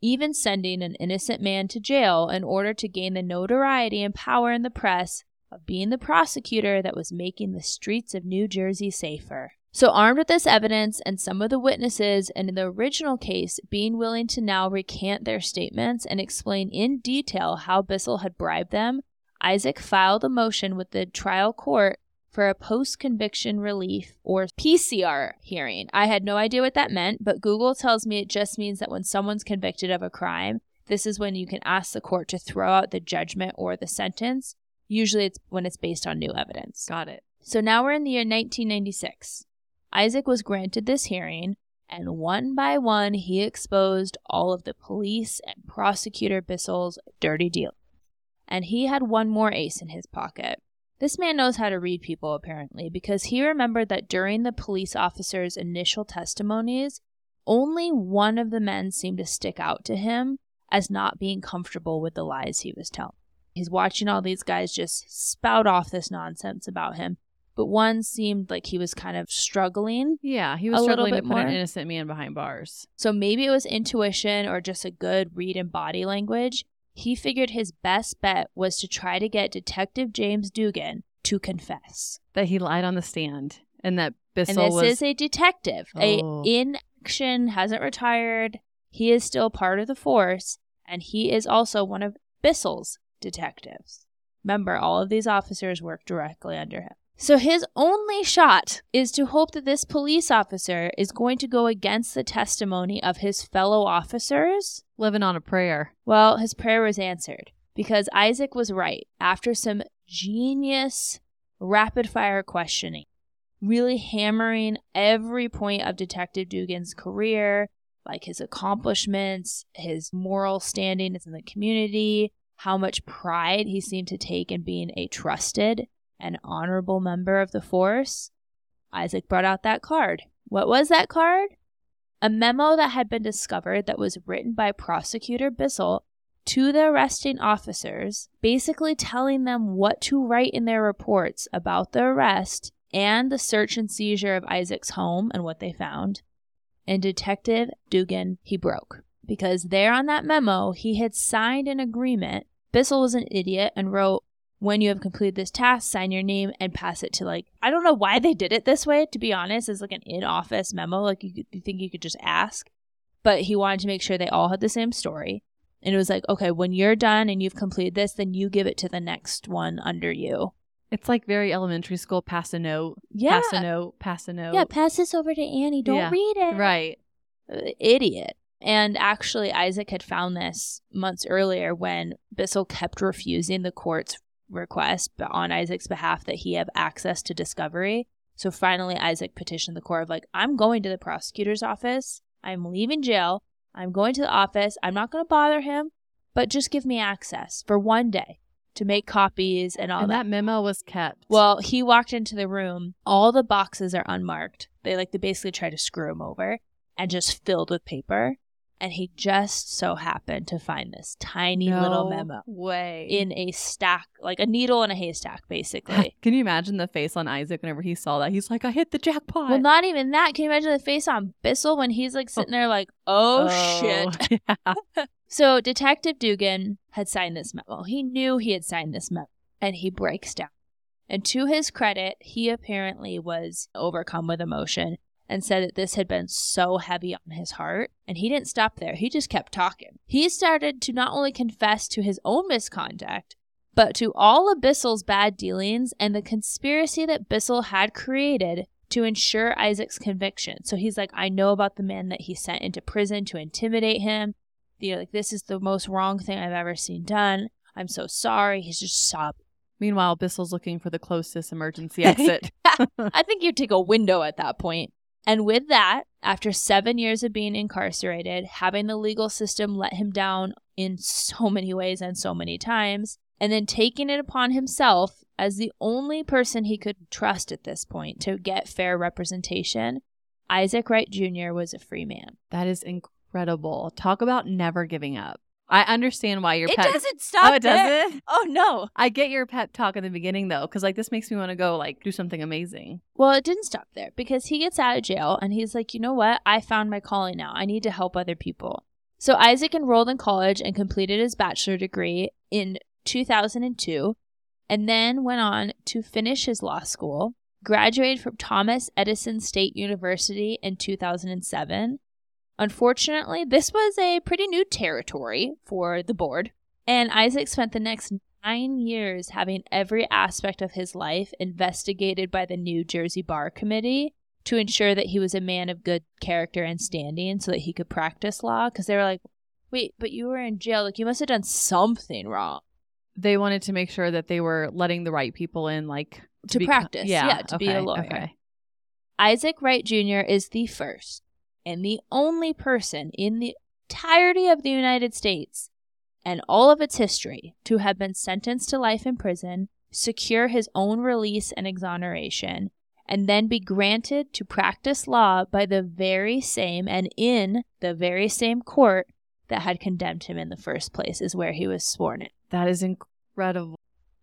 Even sending an innocent man to jail in order to gain the notoriety and power in the press of being the prosecutor that was making the streets of New Jersey safer. So, armed with this evidence and some of the witnesses in the original case being willing to now recant their statements and explain in detail how Bissell had bribed them, Isaac filed a motion with the trial court for a post conviction relief or PCR hearing. I had no idea what that meant, but Google tells me it just means that when someone's convicted of a crime, this is when you can ask the court to throw out the judgment or the sentence. Usually it's when it's based on new evidence. Got it. So now we're in the year 1996. Isaac was granted this hearing, and one by one he exposed all of the police and prosecutor Bissell's dirty deal. And he had one more ace in his pocket. This man knows how to read people, apparently, because he remembered that during the police officer's initial testimonies, only one of the men seemed to stick out to him as not being comfortable with the lies he was telling. He's watching all these guys just spout off this nonsense about him, but one seemed like he was kind of struggling. Yeah, he A was little struggling to bit put an more. innocent man behind bars. So maybe it was intuition or just a good read in body language. He figured his best bet was to try to get Detective James Dugan to confess. That he lied on the stand and that Bissell and this was. is a detective, a Oh. in action, hasn't retired. He is still part of the force, and he is also one of Bissell's detectives. Remember, all of these officers work directly under him. So his only shot is to hope that this police officer is going to go against the testimony of his fellow officers. living on a prayer. Well, his prayer was answered because Isaac was right after some genius rapid fire questioning, really hammering every point of Detective Dugan's career, like his accomplishments, his moral standing in the community, how much pride he seemed to take in being a trusted and honorable member of the force. Isaac brought out that card. What was that card? A memo that had been discovered that was written by prosecutor Bissell to the arresting officers, basically telling them what to write in their reports about the arrest and the search and seizure of Isaac's home and what they found. And Detective Dugan, he broke. Because there on that memo, he had signed an agreement. Bissell was an idiot and wrote, when you have completed this task, sign your name and pass it to like I don't know why they did it this way. To be honest, it's like an in-office memo. Like you, you think you could just ask, but he wanted to make sure they all had the same story. And it was like, okay, when you're done and you've completed this, then you give it to the next one under you. It's like very elementary school. Pass a note. Yeah, Pass a note. Pass a note. yeah. Pass this over to Annie. Don't Yeah, read it. Right. Uh, idiot. And actually, Isaac had found this months earlier when Bissell kept refusing the court's request on Isaac's behalf that he have access to discovery. So finally, Isaac petitioned the court of like, I'm going to the prosecutor's office. I'm leaving jail. I'm going to the office. I'm not going to bother him, but just give me access for one day to make copies and all and that. that memo was kept. Well, he walked into the room. All the boxes are unmarked. They like they basically try to screw him over and just filled with paper. And he just so happened to find this tiny little memo way in a stack, like a needle in a haystack, basically. [laughs] Can you imagine the face on Isaac whenever he saw that? He's like, I hit the jackpot. well, not even that. Can you imagine the face on Bissell when he's like sitting there, like, oh, oh shit. [laughs] Yeah. [laughs] So Detective Dugan had signed this memo. He knew he had signed this memo, and he breaks down. And to his credit, he apparently was overcome with emotion and said that this had been so heavy on his heart. And he didn't stop there. He just kept talking. He started to not only confess to his own misconduct, but to all of Bissell's bad dealings and the conspiracy that Bissell had created to ensure Isaac's conviction. So he's like, I know about the man that he sent into prison to intimidate him. You know, like this is the most wrong thing I've ever seen done. I'm so sorry. He's just sobbing. Meanwhile, Bissell's looking for the closest emergency [laughs] exit. [laughs] I think you'd take a window at that point. And with that, after seven years of being incarcerated, having the legal system let him down in so many ways and so many times, and then taking it upon himself as the only person he could trust at this point to get fair representation, Isaac Wright Jr. was a free man. that is incredible. Talk about never giving up. I understand why your it doesn't oh, stop oh, it there. doesn't. Oh no. I get your pep talk in the beginning though, because like this makes me want to go like do something amazing. Well, it didn't stop there because he gets out of jail and he's like, you know what? I found my calling now. I need to help other people. So Isaac enrolled in college and completed his bachelor degree in 2002 and then went on to finish his law school, graduated from Thomas Edison State University in 2007. Unfortunately, this was a pretty new territory for the board, and Isaac spent the next nine years having every aspect of his life investigated by the New Jersey Bar Committee to ensure that he was a man of good character and standing so that he could practice law. Because they were like, wait, but you were in jail. Like, you must have done something wrong They wanted to make sure that they were letting the right people in, like to become- practice. Yeah, to be a lawyer. Okay. Isaac Wright Jr. is the first and the only person in the entirety of the United States and all of its history to have been sentenced to life in prison, secure his own release and exoneration, and then be granted to practice law by the very same and in the very same court that had condemned him in the first place, is where he was sworn in. That is incredible.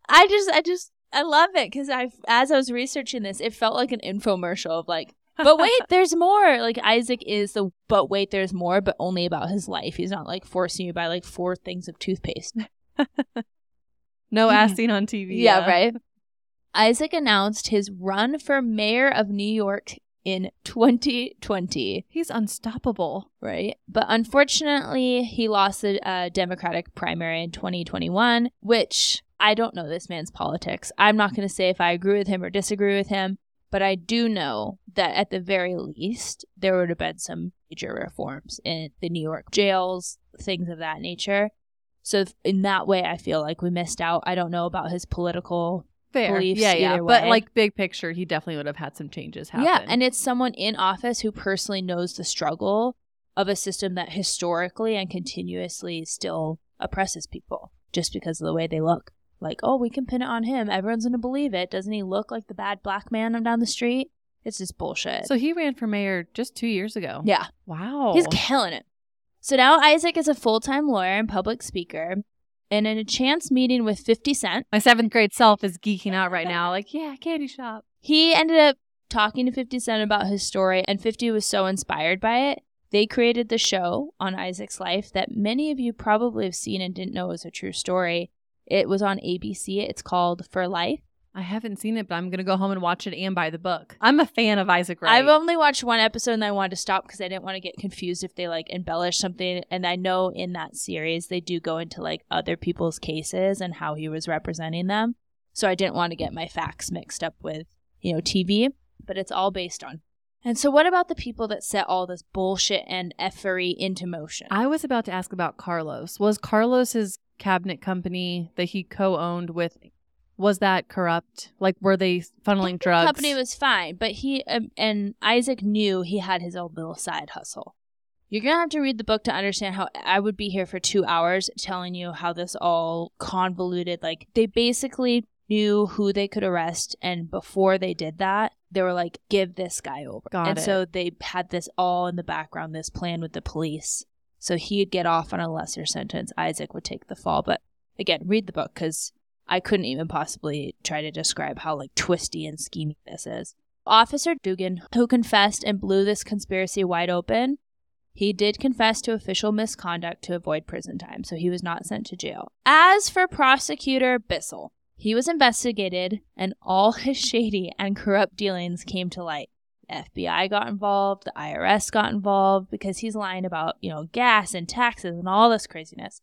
I just, I just, I love it because I, as I was researching this, it felt like an infomercial of like, but wait, there's more. Like Isaac is the, but wait, there's more, but only about his life. He's not like forcing you by like four things of toothpaste. [laughs] No [laughs] ass seen on TV. Yeah, right. Isaac announced his run for mayor of New York in 2020. He's unstoppable. right? But unfortunately, he lost the uh, Democratic primary in 2021, which I don't know this man's politics. I'm not going to say if I agree with him or disagree with him, but I do know that at the very least, there would have been some major reforms in the New York jails, things of that nature. So, in that way, I feel like we missed out. I don't know about his political Fair. Beliefs yeah, yeah. either But like big picture, he definitely would have had some changes happen. Yeah, and it's someone in office who personally knows the struggle of a system that historically and continuously still oppresses people just because of the way they look. Like, oh, we can pin it on him. Everyone's going to believe it. Doesn't he look like the bad black man down the street? It's just bullshit. so he ran for mayor just two years ago. yeah, Wow. he's killing it. So now Isaac is a full time lawyer and public speaker. And in a chance meeting with 50 Cent, My seventh grade self is geeking out right now. Like, yeah, candy shop. He ended up talking to 50 Cent about his story, and 50 was so inspired by it. They created the show on Isaac's life that many of you probably have seen and didn't know was a true story. It was on ABC. It's called For Life. I haven't seen it, but I'm gonna go home and watch it and buy the book. I'm a fan of Isaac Wright. I've only watched one episode and I wanted to stop because I didn't want to get confused if they like embellish something. And I know in that series they do go into like other people's cases and how he was representing them. So I didn't want to get my facts mixed up with, you know, TV, but it's all based on. And so what about the people that set all this bullshit and effery into motion? I was about to ask about Carlos. Was Carlos's cabinet company that he co-owned with was that corrupt? Like were they funneling drugs? The company was fine, but he um, and Isaac knew he had his own little side hustle. You're gonna have to read the book to understand how I would be here for two hours telling you how this all convoluted. Like they basically knew who they could arrest, and before they did that, they were like, "Give this guy over." Got and it. so they had this all in the background, this plan with the police. So he'd get off on a lesser sentence. Isaac would take the fall. But again, read the book because I couldn't even possibly try to describe how like twisty and scheming this is. Officer Dugan, who confessed and blew this conspiracy wide open, he did confess to official misconduct to avoid prison time, so he was not sent to jail. As for prosecutor Bissell, he was investigated and all his shady and corrupt dealings came to light. FBI got involved, the IRS got involved because he's lying about, you know, gas and taxes and all this craziness.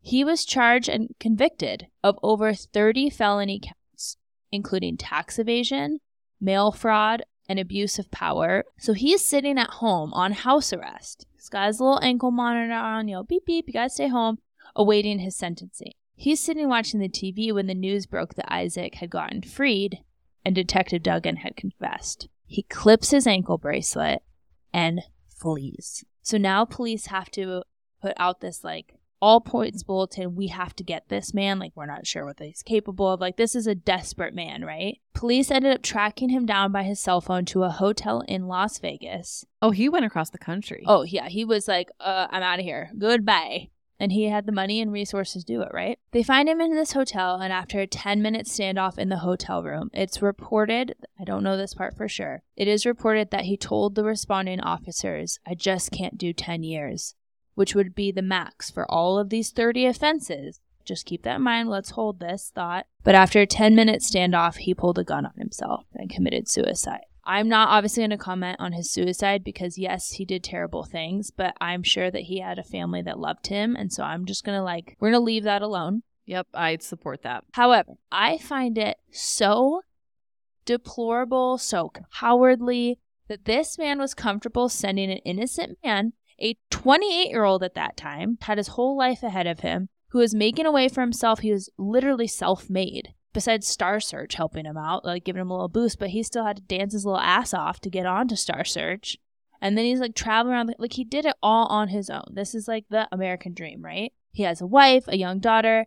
He was charged and convicted of over 30 felony counts, including tax evasion, mail fraud, and abuse of power. So he's sitting at home on house arrest. He's got his little ankle monitor on, you know, beep beep, you gotta stay home, awaiting his sentencing. He's sitting watching the TV when the news broke that Isaac had gotten freed and Detective Duggan had confessed. He clips his ankle bracelet and flees. So now police have to put out this like all points bulletin. We have to get this man. Like we're not sure what he's capable of. Like this is a desperate man right? Police ended up tracking him down by his cell phone to a hotel in las vegas. Oh, he went across the country. oh yeah. He was like uh, i'm out of here. Goodbye and he had the money and resources to do it right they find him in this hotel and after a 10 minute standoff in the hotel room it's reported i don't know this part for sure it is reported that he told the responding officers i just can't do 10 years which would be the max for all of these 30 offenses. Just keep that in mind. Let's hold this thought. But after a 10 minute standoff, he pulled a gun on himself and committed suicide. I'm not obviously going to comment on his suicide because, yes, he did terrible things, but I'm sure that he had a family that loved him. And so I'm just going to like, we're going to leave that alone. Yep, I'd support that. However, I find it so deplorable, so cowardly that this man was comfortable sending an innocent man a 28 year old at that time, had his whole life ahead of him, who was making a way for himself. He was literally self made. Besides Star Search helping him out, like giving him a little boost, but he still had to dance his little ass off to get onto Star Search. And then he's like traveling around, like he did it all on his own. This is like the American dream, right? He has a wife, a young daughter,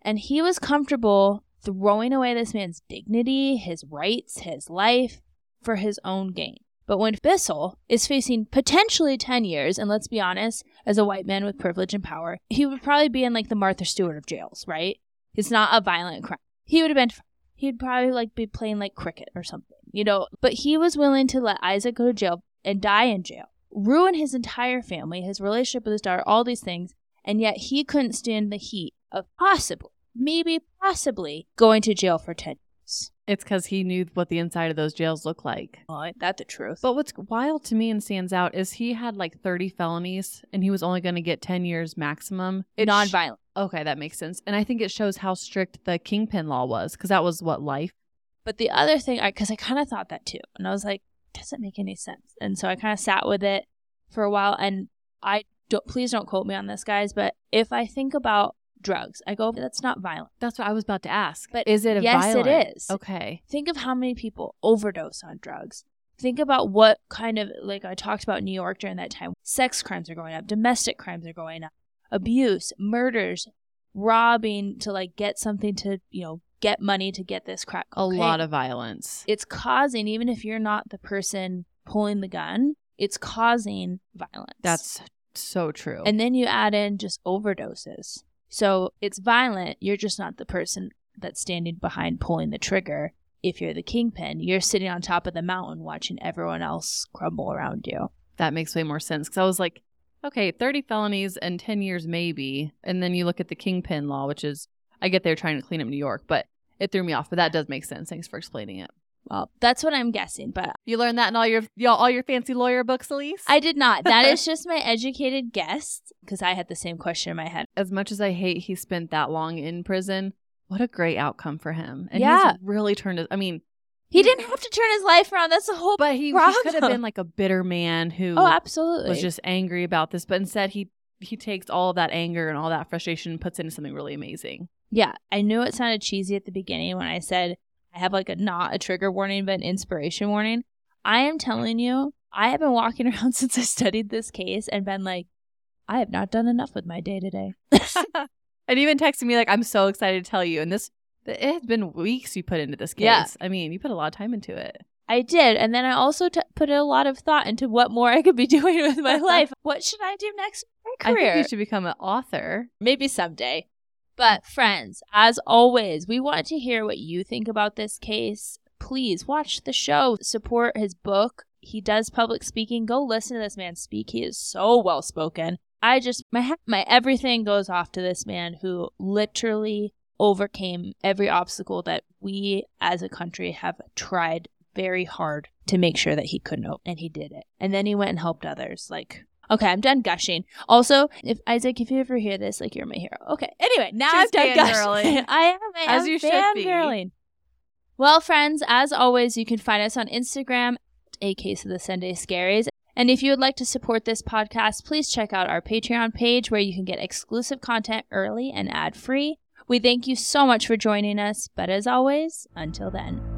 and he was comfortable throwing away this man's dignity, his rights, his life for his own gain. But when Bissell is facing potentially 10 years, and let's be honest, as a white man with privilege and power, he would probably be in like the Martha Stewart of jails, right? It's not a violent crime. He would have been, he'd probably like be playing like cricket or something, you know? But he was willing to let Isaac go to jail and die in jail, ruin his entire family, his relationship with his daughter, all these things. And yet he couldn't stand the heat of possibly, maybe possibly going to jail for 10 years. It's because he knew what the inside of those jails look like. Well, ain't that the truth? But what's wild to me and stands out is he had like 30 felonies and he was only going to get 10 years maximum. It non-violent. Okay, that makes sense. And I think it shows how strict the kingpin law was because that was what life. But the other thing, because I, kind of thought that too, and I was like, doesn't make any sense. And so I kind of sat with it for a while, and I don't. Please don't quote me on this, guys. But if I think about drugs, I go, that's not violent. That's what I was about to ask. But is it a yes, violent? it is. Okay. Think of how many people overdose on drugs. Think about what kind of like I talked about New York during that time. Sex crimes are going up, domestic crimes are going up, abuse, murders, robbing to like get something to you know get money to get this crack. A lot of violence. it's causing even if you're not the person pulling the gun it's causing violence That's so true. and then you add in just overdoses so it's violent you're just not the person that's standing behind pulling the trigger if you're the kingpin you're sitting on top of the mountain watching everyone else crumble around you that makes way more sense because I was like, okay, 30 felonies and 10 years maybe. And then you look at the kingpin law, which is, I get they're trying to clean up New York, but it threw me off. But that does make sense. Thanks for explaining it. well that's what i'm guessing but You learned that in all your y'all all your fancy lawyer books, Elyse. i did not that [laughs] is just my educated guess because i had the same question in my head as much as I hate he spent that long in prison, what a great outcome for him. And Yeah. he's really turned his I mean, he didn't have to turn his life around that's the whole but he, he could have been like a bitter man who oh absolutely was just angry about this, but instead he he takes all of that anger and all that frustration and puts into something really amazing. Yeah, I knew it sounded cheesy at the beginning when I said I have like a not a trigger warning, but an inspiration warning. I am telling you, I have been walking [laughs] around since I studied this case and been like, I have not done enough with my day today. [laughs] [laughs] and even texting me like, "I'm so excited to tell you." And this, it has been weeks you put into this case. Yeah. I mean, you put a lot of time into it. I did, and then I also t- put a lot of thought into what more I could be [laughs] doing with my [laughs] life. What should I do next? in my career. I think you should become an author. Maybe someday. But, friends, as always, we want to hear what you think about this case. Please watch the show, support his book. He does public speaking. Go listen to this man speak. He is so well spoken. I just, my, my everything goes off to this man who literally overcame every obstacle that we as a country have tried very hard to make sure that he couldn't, and he did it. And then he went and helped others. Like, Okay, I'm done gushing. Also, if Isaac, if you ever hear this, like you're my hero. Okay. Anyway, now She's I'm done gushing. [laughs] I am. I As am you should be. fangirling. Well, friends, as always, you can find us on Instagram, a case of the Sunday Scaries. And if you would like to support this podcast, please check out our Patreon page where you can get exclusive content early and ad free. We thank you so much for joining us, but as always, until then.